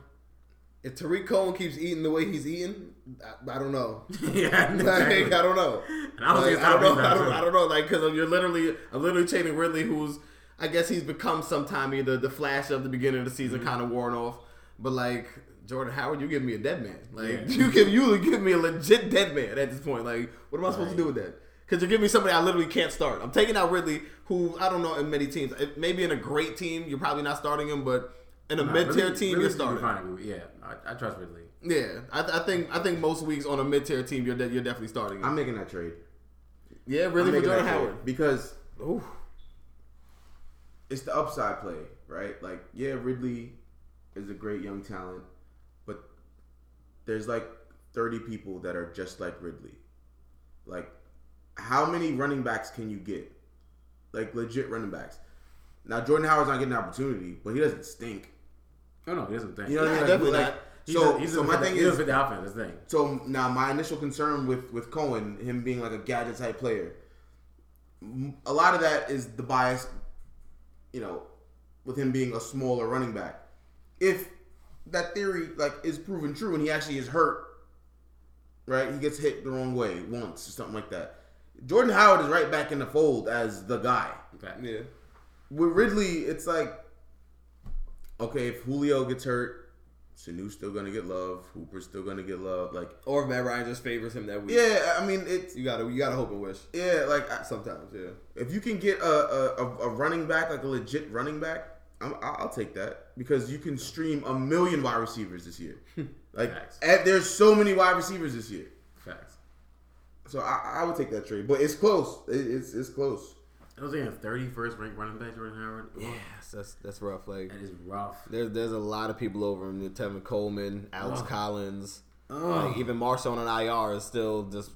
If Tarik Cohen keeps eating the way he's eating, I, I don't know. yeah, Like. I don't know. And I don't Like, I don't know. I don't. I don't know. Like, because you're literally, I'm literally chaining Ridley, who's, I guess he's become sometime either the flash of the beginning of the season, Mm-hmm. kind of worn off. But like Jordan Howard, you give me a dead man. Like Yeah. you give you give me a legit dead man at this point. Like, what am I supposed to do with that? Because you're giving me somebody I literally can't start. I'm taking out Ridley, who I don't know in many teams. Maybe in a great team, you're probably not starting him, but in a mid tier Ridley- team, Ridley you're starting. fine. Yeah, I, I trust Ridley. Yeah, I, I think I think most weeks on a mid tier team, you're de- you're definitely starting. I'm making that trade. yeah, really for Jordan Howard. because Ooh. it's the upside play, right? Like, yeah, Ridley is a great young talent, but there's like 30 people that are just like Ridley. Like, how many running backs can you get? Like, legit running backs. Now, Jordan Howard's not getting an opportunity, but he doesn't stink. Oh no, he doesn't think. You know what I Nah, mean? definitely like, not. He's so, a- he's so a- my thing he is, doesn't fit the offense. That's the thing. So now my initial concern with with Cohen, him being like a gadget type player, a lot of that is the bias, you know, with him being a smaller running back. If that theory like is proven true and he actually is hurt, right? He gets hit the wrong way once or something like that. Jordan Howard is right back in the fold as the guy. Fact. Yeah. With Ridley, it's like, okay, if Julio gets hurt, Sanu's still gonna get love. Hooper's still gonna get love. Like, Or if Matt Ryan just favors him that week. yeah, I mean, it's You gotta you gotta hope and wish. yeah, like I, Sometimes, yeah. if you can get a, a, a, running back, like a legit running back, I'm, I'll I'll take that because you can stream a million wide receivers this year. Like, Facts. and there's so many wide receivers this year, Facts. so I, I would take that trade. But it's close. It, it's it's close. I was thinking 31st ranked running back Jordan Howard. Ugh, Yes, that's that's rough. Like That is rough. there's there's a lot of people over him. Tevin Coleman, Alex Ugh. Collins, Ugh. like even Marshawn on IR is still just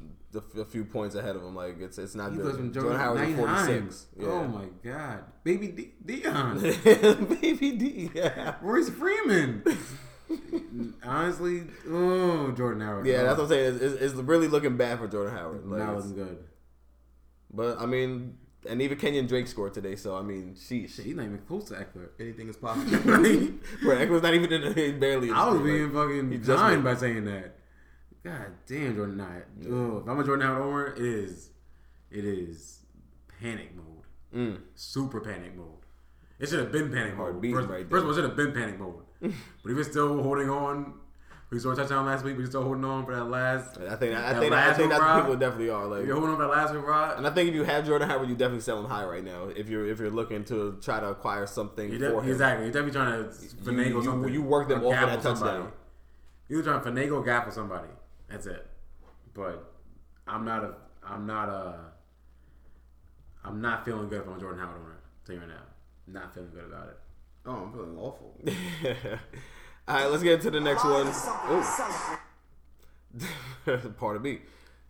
a few points ahead of him. Like it's it's not He good. Jordan Jordan Howard's at 46. Yeah. Oh my god, baby D- Dion, Baby D. Yeah. Royce Freeman. Honestly, oh Jordan Howard. Yeah, oh, that's what I'm saying. It's, it's, it's really looking bad for Jordan Howard. Like, not it's- looking good. but I mean, and even Kenyan Drake scored today. So I mean, sheesh. Shit, he's not even close to Ekeler. Anything is possible. Bro, Ekeler's not even in. The, barely. in the I was being like, fucking he blind by saying that. God damn, Jordan Howard. Ugh, if I'm a Jordan Howard owner, it is, it is panic mode. Mm. Super panic mode. It should have been panic mode. First, right first of all, it should have been panic mode. but if it's still holding on, we saw a touchdown last week. We still holding on for that last. I think I That think I think that's hurrah? people definitely are like. You're holding on for that last hurrah, And I think if you have Jordan Howard, you definitely sell him high right now. If you're if you're looking to try to acquire something you for him, exactly. You're definitely trying to finagle you- something. you work them or off of gaffle that somebody. touchdown. You're trying to finagle or gaffle somebody. That's it. But I'm not a. I'm not a. I'm not feeling good if I'm Jordan Howard owner. Tell you right now, not feeling good about it. oh, I'm feeling awful. All right, let's get into the next one. Ooh. Pardon me.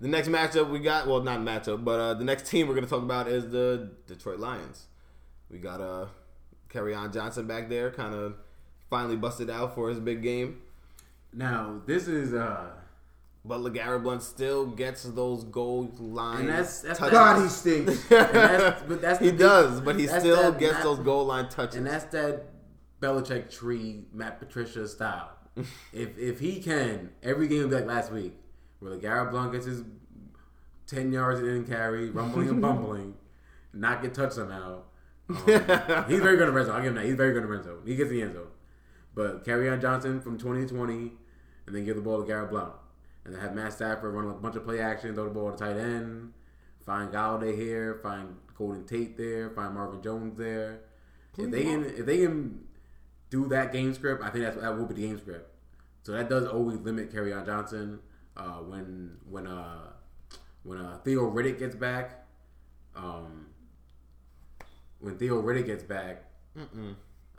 The next matchup we got, well, not matchup, but uh, the next team we're going to talk about is the Detroit Lions. We got uh, on Johnson back there, kind of finally busted out for his big game. Now this is uh, But LeGarrette Blount still gets those goal line And that's- that's- touches. God, he stinks. and that's, but that's he thing. does, but he still that- gets those goal line touches. And that's that Belichick tree, Matt Patricia style. if if he can, every game like last week, where the Garrett Blunt gets his ten yards and in carry, rumbling and bumbling, not get touched somehow. Um, he's very good in red zone. I'll give him that. He's very good in red zone. He gets the end zone. But Kerryon Johnson from twenty to twenty, and then give the ball to Garrett Blount. And then have Matt Stafford run a bunch of play action, throw the ball to tight end, find Golladay here, find Golden Tate there, find Marvin Jones there. If they can, if they can do that game script, I think that's that will be the game script. So that does always limit Kerryon Johnson. Uh, when when uh when uh Theo Riddick gets back, um, when Theo Riddick gets back,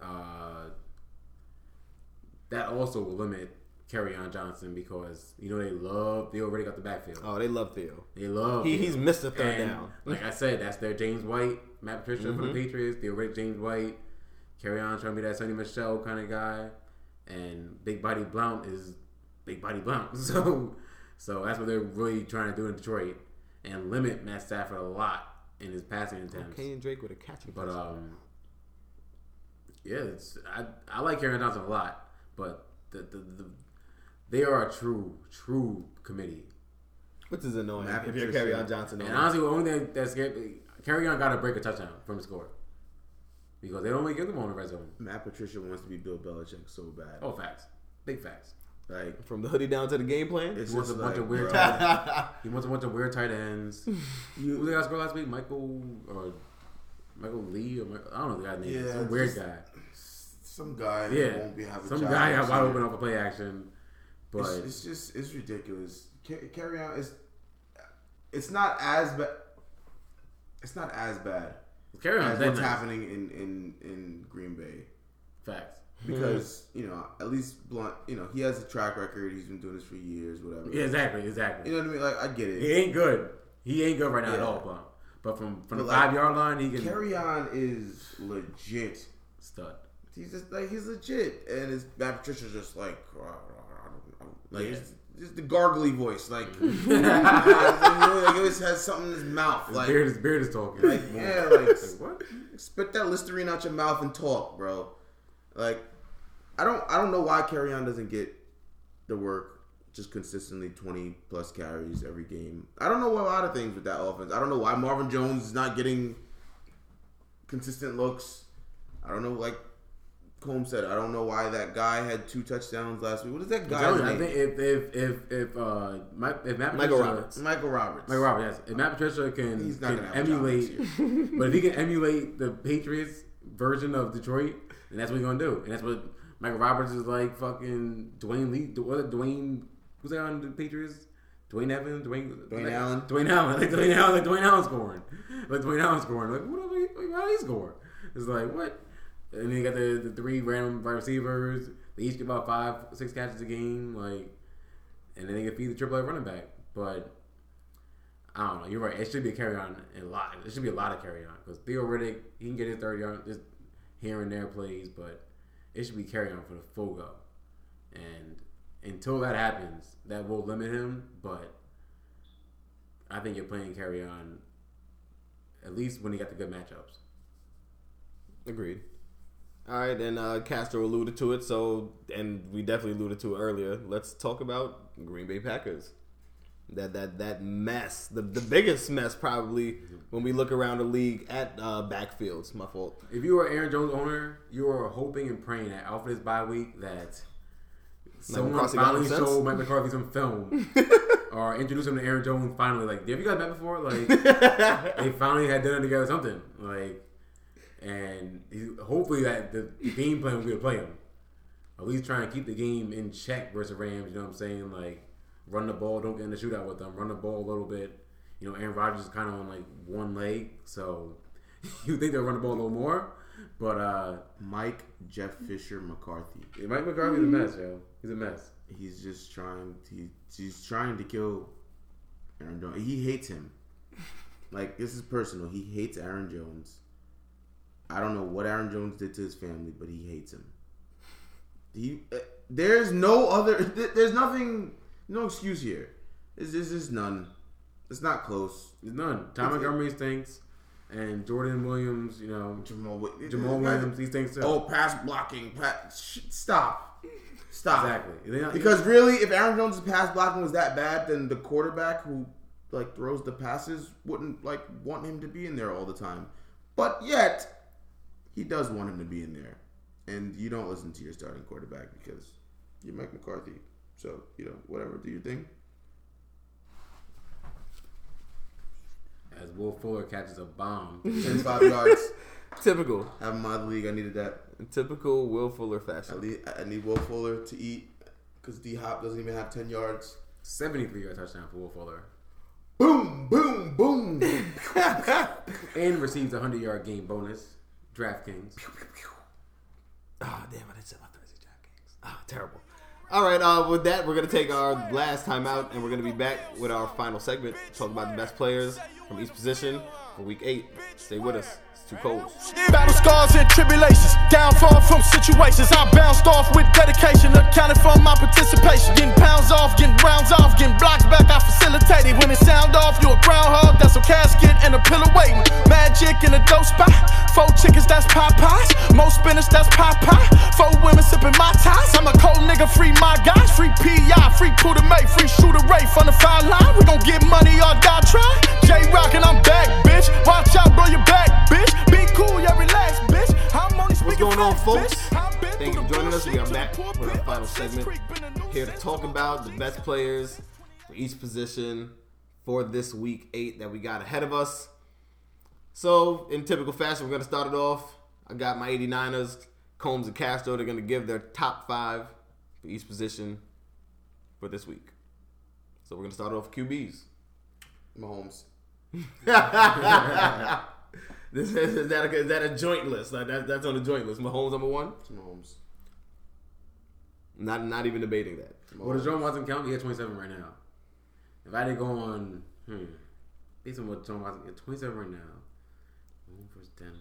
uh, that also will limit on Johnson because you know they love they already got the backfield. Oh, they love Theo. They love He, Theo. he's missed a third And, down. Like I said, that's their James White, Matt Patricia for the Patriots. They already James White. Kerryon trying to be that Sony Michel kind of guy, and Big Body Blount is Big Body Blount. So, so that's what they're really trying to do in Detroit and limit Matt Stafford a lot in his passing attempts. Kenyan Drake with a catching But um, yeah, it's, I I like Kerryon Johnson a lot, but the, the the they are a true true committee. which is annoying. Matt if you're Patricia. Kerryon Johnson, And honestly, the only thing that scared me, Kerryon got to break a touchdown from the score because they don't really give them on the red zone. Matt Patricia wants to be Bill Belichick so bad. Oh, facts, big facts. Like from the hoodie down to the game plan. it's He wants a bunch like, of weird. bro, Tight he wants a bunch of weird tight ends. Who you, they got score last week? Michael or Michael Lee or Michael, I don't know the guy's name. Yeah, Some weird just- guy. some guy Yeah, won't be having some guy next got wide open off a play action, but It's, it's just it's ridiculous. Ca- Kerryon is it's not as bad. It's not as bad Kerryon. what's happening in, in, in Green Bay Facts. because you know at least Blount you know he has a track record. He's been doing this for years, whatever. Yeah, exactly, exactly. You know what I mean? Like I get it. He ain't good. He ain't good right now at all, but but from from the like, five yard line, he can Kerryon is legit. stud. He's just like he's legit, and his Matt Patricia's just like oh, I don't know. like Yeah. It's just the gargly voice, like you know, like he always has something in his mouth, His like beard, his beard is talking. like yeah, like what? spit that Listerine out your mouth and talk, bro. Like I don't I don't know why Kerryon doesn't get the work just consistently 20 plus carries every game. I don't know a lot of things with that offense. I don't know why Marvin Jones is not getting consistent looks. I don't know like Combs said, I don't know why that guy had two touchdowns last week. What is that guy's you, I think if if if if uh Mike, if Matt Michael Patricia, Roberts. Michael Roberts. Michael Roberts, yes, if Matt Patricia can, can gonna have a job emulate, but if he can emulate the Patriots version of Detroit, then that's what he's gonna do, and that's what Michael Roberts is like. Fucking Dwayne Lee, what Dwayne? Who's that on the Patriots? Dwayne Evans, Dwayne, Dwayne like, Allen? Dwayne Allen, like Dwayne Allen, like Dwayne Allen scoring, like Dwayne Allen scoring, like what? Are we, like, how he score? It's like what? And then you got the, the three random wide receivers. They each get about five, six catches a game, like, and then they can feed the triple A running back. But I don't know. You're right. It should be a Kerryon a lot. It should be a lot of Kerryon because Theo Riddick he can get his thirty yard just here and there plays, but it should be Kerryon for the full go. And until that happens, that will limit him. But I think you're playing Kerryon at least when you got the good matchups. Agreed. All right, and uh, Castro alluded to it, so and we definitely alluded to it earlier. Let's talk about Green Bay Packers. That that that mess, the the biggest mess probably when we look around the league at uh, backfields. My fault. If you were Aaron Jones owner, you were hoping and praying that after this bye week that someone finally showed Mike McCarthy some film or introduced him to Aaron Jones finally. Like, have you guys met before? Like, they finally had dinner together, or something like, and he, hopefully that the, game plan will be to play him. At least try and keep the game in check versus Rams. You know what I'm saying? Like, run the ball, don't get in the shootout with them. Run the ball a little bit. You know, Aaron Rodgers is kind of on like one leg, so you think they'll run the ball a little more. But uh Mike Jeff Fisher McCarthy. Mike McCarthy's a mess, yo. He's a mess. He's just trying. He, he's trying to kill Aaron Jones. He hates him. Like this is personal. He hates Aaron Jones. I don't know what Aaron Jones did to his family, but he hates him. He, uh, there's no other. th- There's nothing. No excuse here. This this is none. It's not close. It's none. Ty Montgomery stinks, and Jordan Williams. You know, Jamaal, Jamaal Williams. He stinks. Oh, pass blocking. Pass, sh- stop. Stop. exactly. Not- Because really, if Aaron Jones' pass blocking was that bad, then the quarterback who like throws the passes wouldn't like want him to be in there all the time. But yet, he does want him to be in there, and you don't listen to your starting quarterback because you're Mike McCarthy. So you know whatever, do your thing. as Will Fuller catches a bomb. Ten five yards. Typical, Have him out of the league. I needed that. typical Will Fuller I fashion. need, I need Will Fuller to eat because D Hop doesn't even have ten yards. 73 yard touchdown for Will Fuller, Boom, boom, boom. and receives a 100 yard game bonus. DraftKings. Ah, damn! I didn't say my Thursday DraftKings. Ah, terrible. All right, uh, with that, we're gonna take our last time out, and we're gonna be back with our final segment. Talk about the best players from each position for Week Eight. Stay with us. Too cold. Battle scars and tribulations, downfall from situations. I bounced off with dedication, accounted for my participation. Getting pounds off, getting rounds off, getting blocks back. I facilitated. When it sound off, you a groundhog. That's a casket and a pillow waiting. Magic in a dope spot. Four chickens, that's Popeyes. Most spinach, that's Popeye. Four women sipping my ties. I'm a cold nigga, free my guys. Free PI, free Puda May, free shooter Ray from the foul line. We gon' get money or die try. J Rock and I'm back, bitch. Watch out, bro, your back, bitch. Be cool, yeah, relax, bitch. I'm only What's speaking going on, facts, folks? bitch. Thank you for joining us. We are back too with our final segment. Creek been a new Here to talk about the best players for each position for this Week Eight that we got ahead of us. So, in typical fashion, we're gonna start it off. I got my 89ers, Combs and Castro. They're gonna give their top five for each position for this week. So we're gonna start off with QBs. Mahomes. This is, is that a, is that a joint list? Like that, that's on the joint list. Mahomes number one. It's Mahomes. Not not even debating that. What does John Watson count? He had 27 right now. If I didn't go on, hmm, based on what John Watson, he had 27 right now. Home versus Denver.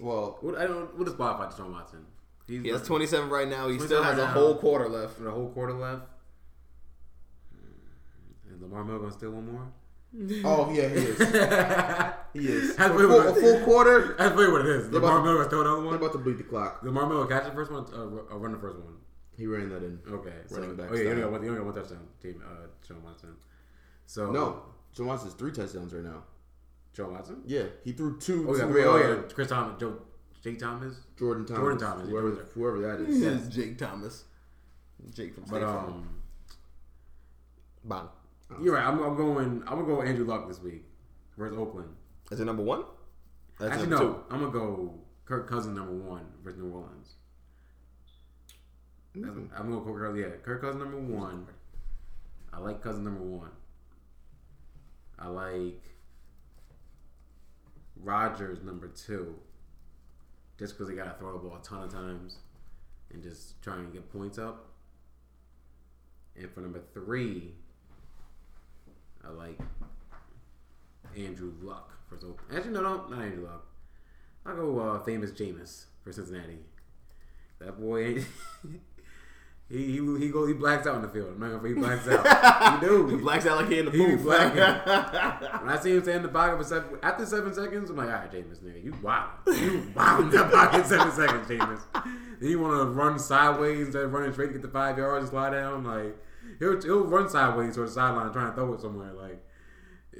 Well, What I don't. What is qualified to John Watson? He's He has 27 right now. He still has right a now. whole quarter left. a whole quarter left. Hmm. Is Lamar Miller gonna steal one more? Oh yeah, he is. He is. That's a, full, what a it full is. quarter. That's really what it is. They're Lamar about to- Miller gonna steal another They're one. about to beat the clock. Lamar Miller catch the first one uh, or run the first one. He ran that in. Okay. So, Running back oh yeah, you only got one. You only got one touchdown. Team, uh, John Watson. So No, John Watson's three touchdowns right now. John Watson. Yeah, he threw two. Oh yeah, to, oh uh, yeah, Chris Thomas, Joe, Jake Thomas. Jordan Thomas. Jordan Thomas, Whoever, Jordan. whoever that This is. is Jake Thomas. Jake from State But Farm. um, Bang. You're right. I'm, I'm going. I'm gonna go with Andrew Luck this week versus Oakland. Is it number one? That's Actually, number no. I'm gonna go Kirk Cousins number one versus New Orleans. Mm-hmm. I'm gonna go Kirk. Yeah, Kirk Cousins number one. I like Cousins number one. I like Rodgers number two. Just because they gotta throw the ball a ton of times and just try and get points up. And for number three, I like Andrew Luck for Oakland. Actually, no, no, not Andrew Luck. I'll go uh, famous Jameis for Cincinnati. That boy, ain't- he he he go he blacks out in the field. I'm not gonna he blacks out. he do. He blacks out like he in the He booth. blacking. When I see him stay in the pocket for seven, after seven seconds, I'm like, all right, Jameis, nigga, you wild. You wild in that pocket seven seconds, Jameis. Then you want to run sideways instead of running straight to get the five yards and slide down. Like, he'll, he'll run sideways towards the sideline trying to throw it somewhere. Like,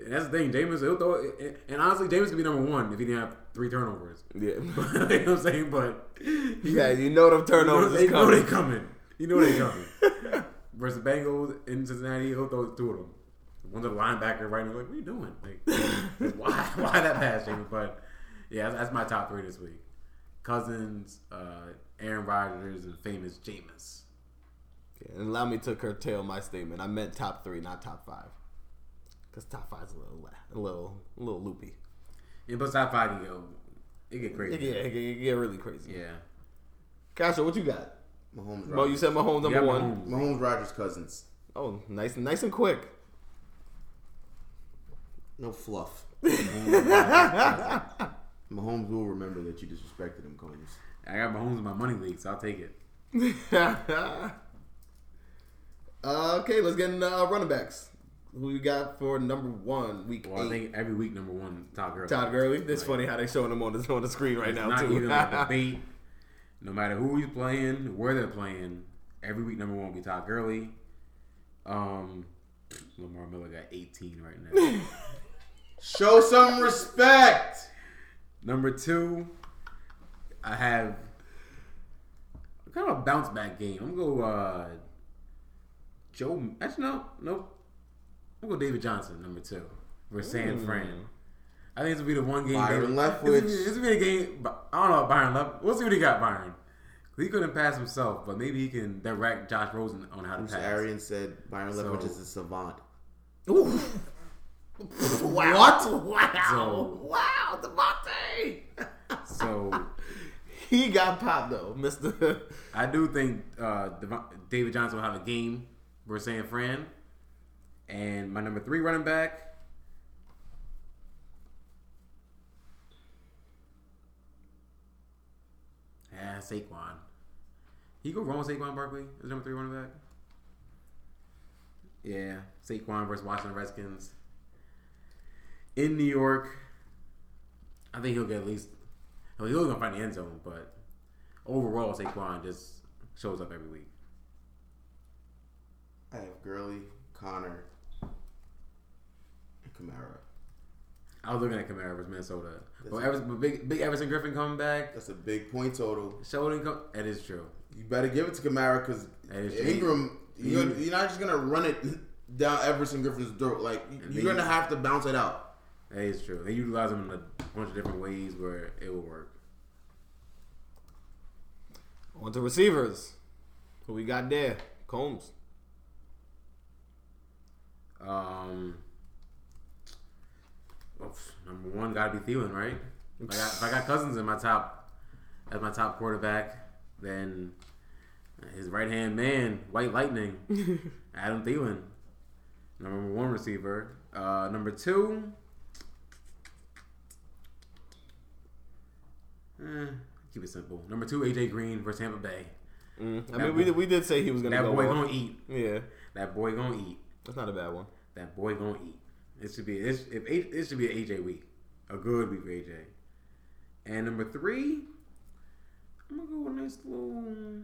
that's the thing, Jameis, he'll throw it. And honestly, Jameis could be number one if he didn't have three turnovers. yeah. you know what I'm saying? But yeah, you know them turnovers they is know they coming. You know they coming. Versus Bengals in Cincinnati, he'll throw two of them. One to the linebacker right now, like, what are you doing? Like, why, why that pass, Jamie? But yeah, that's, that's my top three this week: Cousins, uh, Aaron Rodgers, and famous Jameis. Yeah, and allow me to curtail my statement. I meant top three, not top five. Because top five's a little, a little, a little loopy. And but top five, you go, it get crazy. get, it get, it get really crazy. Yeah. Castro, what you got? Mahomes. Well, you Rodgers. said Mahomes number Yeah, one. Mahomes. Mahomes, Rodgers, Cousins. Oh, nice, nice and quick. No fluff. Mahomes, Rodgers, Mahomes will remember that you disrespected him, Combs. I got Mahomes in my money league, so I'll take it. Uh, okay, let's get into uh, running backs. Who you got for number one, week Well, I think every week, number one, Todd Gurley. Todd Gurley. It's Like, funny how they showing him on the on the screen right now not too. even a debate. No matter who he's playing, where they're playing, every week number one will be Todd Gurley. Um, Lamar Miller got 18 right now. Show some respect. number two, I have kind of a bounce back game. I'm gonna go uh, Joe. Actually, no, nope. I'm gonna go David Johnson, number two, for San Fran. I think this will be the one game. Byron David- Leftwich. This will be, a game. I don't know about Byron Left. We'll see what he got, Byron. He couldn't pass himself, but maybe he can direct Josh Rosen on how to Bruce pass. Arians said Byron Leftwich So- is a savant. wow! What? Wow! So- wow, Devontae! So he got popped though, Mister. I do think uh, David Johnson will have a game San Fran. And my number three running back. Yeah, Saquon. He go wrong with Saquon Barkley as number three running back. Yeah, Saquon versus Washington Redskins. In New York, I think he'll get at least. Well, he'll gonna find the end zone, but overall, Saquon just shows up every week. I have Gurley, Conner, and Kamara. I was looking at Kamara versus Minnesota, That's but, it. Everson, but big, big Everson Griffen coming back. That's a big point total. Sheldon, come, that is true. You better give it to Kamara because That is- Ingram, you're, you- you're not just gonna run it down Everson Griffen's throat. Like you're gonna have to bounce it out. That is true. They utilize him in a bunch of different ways where it will work. On to receivers. Who we got there? Combs. Um, well, number one got to be Thielen, right? If I, got, if I got Cousins in my top as my top quarterback, then his right hand man, White Lightning, Adam Thielen, number one receiver. Uh, number two, eh, keep it simple. Number two, AJ Green versus Tampa Bay. Mm. I That mean, we, boy- we did say he was gonna That go. boy off. gonna eat. Yeah, That boy gonna eat. that's not a bad one. That boy gonna eat. It should be it, if it should be an AJ week, a good week for AJ. And number three, I'm gonna go with a nice little.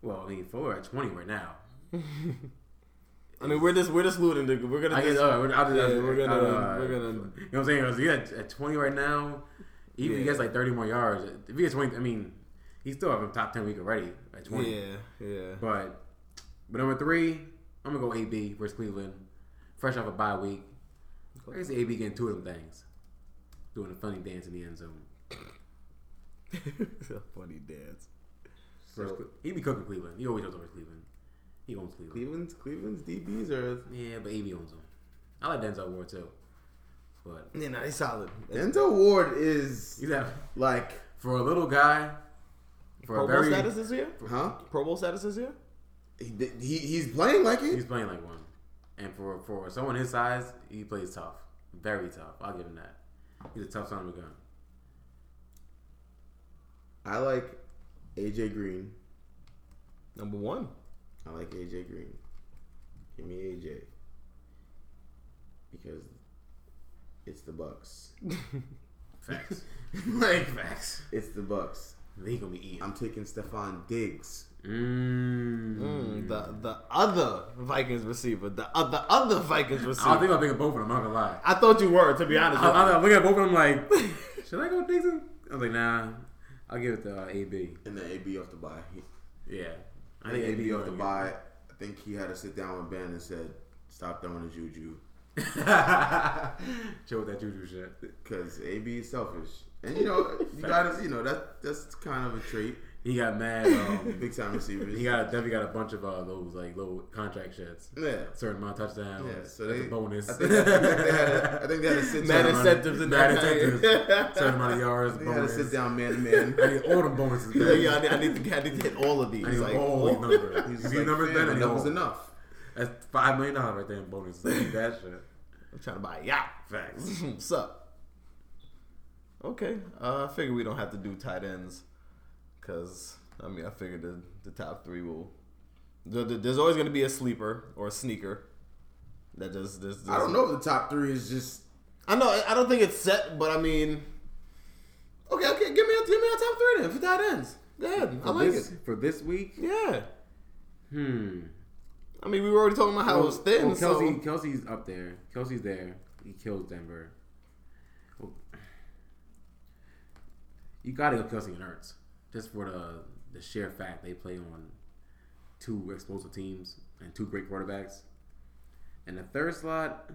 Well, I mean, four at 20 right now. I mean, we're just we're just looting. To, we're gonna. I guess just- all right, we're, I'll just, yeah, we're gonna uh, we're gonna. You know what I'm saying? Because he at, at 20 right now. Even if he gets like 30 more yards, if he gets 20, I mean, he's still have a top 10 week already at 20. Yeah, yeah. But but number three, I'm gonna go AB versus Cleveland. Fresh off a bye week. I guess AB getting two of them things. Doing a funny dance in the end zone. Funny dance. Versus So Cle- he be cooking Cleveland. He always goes over Cleveland. He owns Cleveland. Cleveland's Cleveland's DBs are Yeah, but AB owns them. I like Denzel Ward too. But Yeah, no, he's solid. Denzel Ward is he's that like for a little guy. For Pro a Bowl very status this year. huh? Pro Bowl status this year. He, he he's playing like it. he's playing like one. And for for someone his size, he plays tough. Very tough. I'll give him that. He's a tough son of a gun. I like AJ Green. Number one. I like AJ Green. Give me AJ because it's the Bucks. Facts. like Facts. it's the Bucks. He gonna be eating. I'm taking Stefon Diggs. Mm. Mm, the the other Vikings receiver. The other other Vikings receiver. don't think I'll pick up both of them. I'm not gonna lie. I thought you were, to be honest. I, with I, I look at both of them like, should I go Dixon? I was like, nah. I'll give it to uh, AB. And then AB off the bye. Yeah, I think AB off the bye. I think he had to sit down with Ben and said, "Stop throwing the juju," Chill with that juju shit. because AB is selfish. And you know, you gotta, you know, that that's kind of a trait. He got mad. Um, Big time receivers. he got definitely got a bunch of uh, those like little contract shits. yeah. Certain amount of touchdowns. Yeah, so they a bonus. I think, I think they had, a, I think they had to sit Mad incentives in Mad that incentives. Certain amount of yards. They had to Bonus. sit down man to man. I need all the bonuses. He's like, yeah, I need, I need to I need to hit all of these. I need like, all these numbers. He's these like, numbers "Fam, done, I enough was enough. That's five million dollars right there in bonuses. I need that shit. I'm trying to buy a yacht. Facts. What's up? Okay, uh, I figure we don't have to do tight ends, cause I mean I figured the the top three will. the- the- There's always going to be a sleeper or a sneaker. That just, just, just I don't know if the top three is just. I know. I don't think it's set, but I mean, okay, okay. Give me a, give me a top three then for tight ends. Go ahead. I like this, it. For this week, Yeah. hmm. I mean, we were already talking about how it was thin. Well, Kelce, so Kelce's up there. Kelce's there. He kills Denver. Well, You gotta go Kelce and Ertz, just for the the sheer fact they play on two explosive teams and two great quarterbacks. And the third slot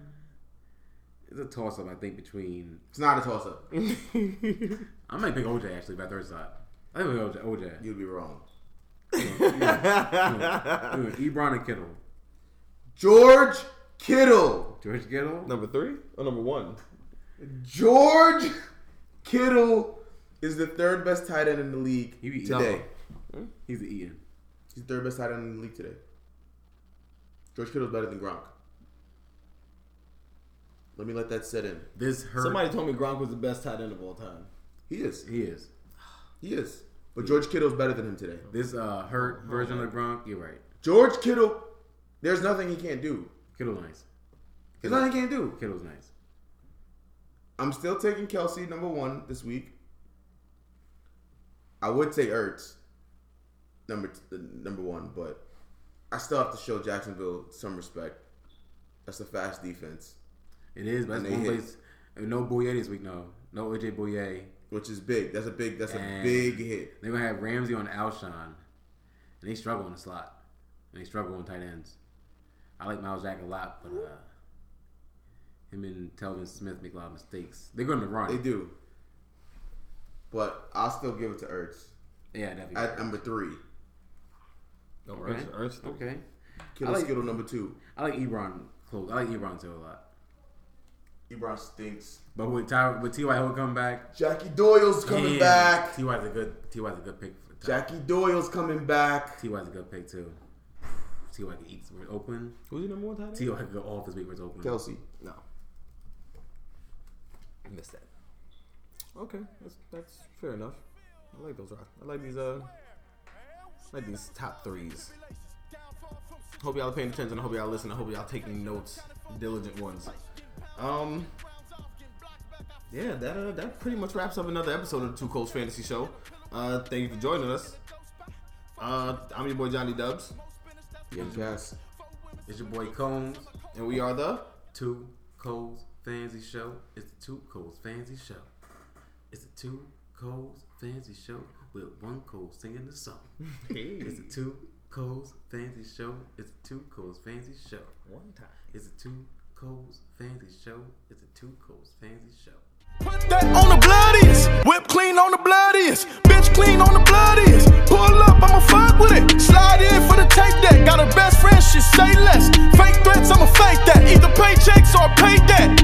is a toss up, I think, between It's not a toss up. I might pick OJ actually by third slot. I think OJ. OJ. You'd be wrong. Ebron and Kittle. George Kittle. George Kittle. number three or number one? George Kittle is the third best tight end in the league He be- today. He's the Ian. He's the third best tight end in the league today. George Kittle's better than Gronk. Let me let that set in. This hurt. Somebody told me Gronk was the best tight end of all time. He is. he is. He is. But George Kittle's better than him today. This uh hurt version of Gronk. You're right. George Kittle, there's nothing he can't do. Kittle nice. There's nothing he can't do. Kittle's nice. I'm still taking Kelce number one this week. I would say Ertz number t- number one, but I still have to show Jacksonville some respect. That's a fast defense, It is, but And that's one place. No Bouye this week. No, no AJ Bouye. which is big. That's a big. That's a big hit. They're gonna have Ramsey on Alshon, and they struggle in the slot, and they struggle on tight ends. I like Myles Jack a lot, but uh, him and Telvin Smith make a lot of mistakes. They're going to run. They do, but I'll still give it to Ertz Yeah, definitely. at number three. No, okay. Ertz, Ertz, okay. Kittle I like- Skittle number two. I like Ebron close. I like Ebron too a lot. Ebron stinks. But with Ty, with Ty Hill coming back, Jackie Doyle's coming yeah, back. Ty's a good. Ty's a good pick. For Ty. Jackie Doyle's coming back. Ty's a good pick too. Ty can eat where it's open. Who's your number one tight end? Ty can go off this week where it's open. Kelce. No. I missed that. Okay, that's that's fair enough. I like those. rock- I like these. Uh, I like these top threes. Hope y'all are paying attention. I hope y'all listen. I hope y'all taking notes, diligent ones. Um. Yeah, that uh, that pretty much wraps up another episode of the Two Coles Fantasy Show. Uh, thank you for joining us. Uh, I'm your boy Johnny Dubs, Young Cass. It's your boy Combs. and we are the. Two Coles Fantasy Show. It's the Two Coles Fantasy Show. It's a Two Coles Fancy Show with one Cole singing the song. It's a Two Coles Fancy Show. It's a Two Coles Fancy Show. One time. It's a Two Coles Fancy Show. It's a Two Coles Fancy Show. Put that on the bloodiest. Whip clean on the bloodiest. Bitch clean on the bloodiest. Pull up, I'ma fuck with it. Slide in for the tape deck. Got a best friend, shit say less. Fake threats, I'ma fake that. Either paychecks or pay that.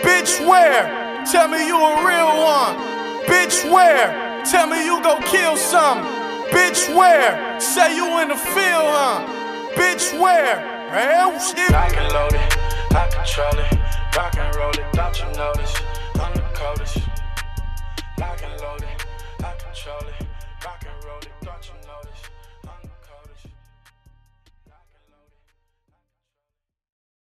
Bitch, where? Tell me you a real one. Bitch, where? Tell me you go kill some. Bitch, where? Say you in the field, huh? Bitch, where? Hell oh, shit. I can load it, I control it. Rock and roll it, don't you notice? I'm the coldest.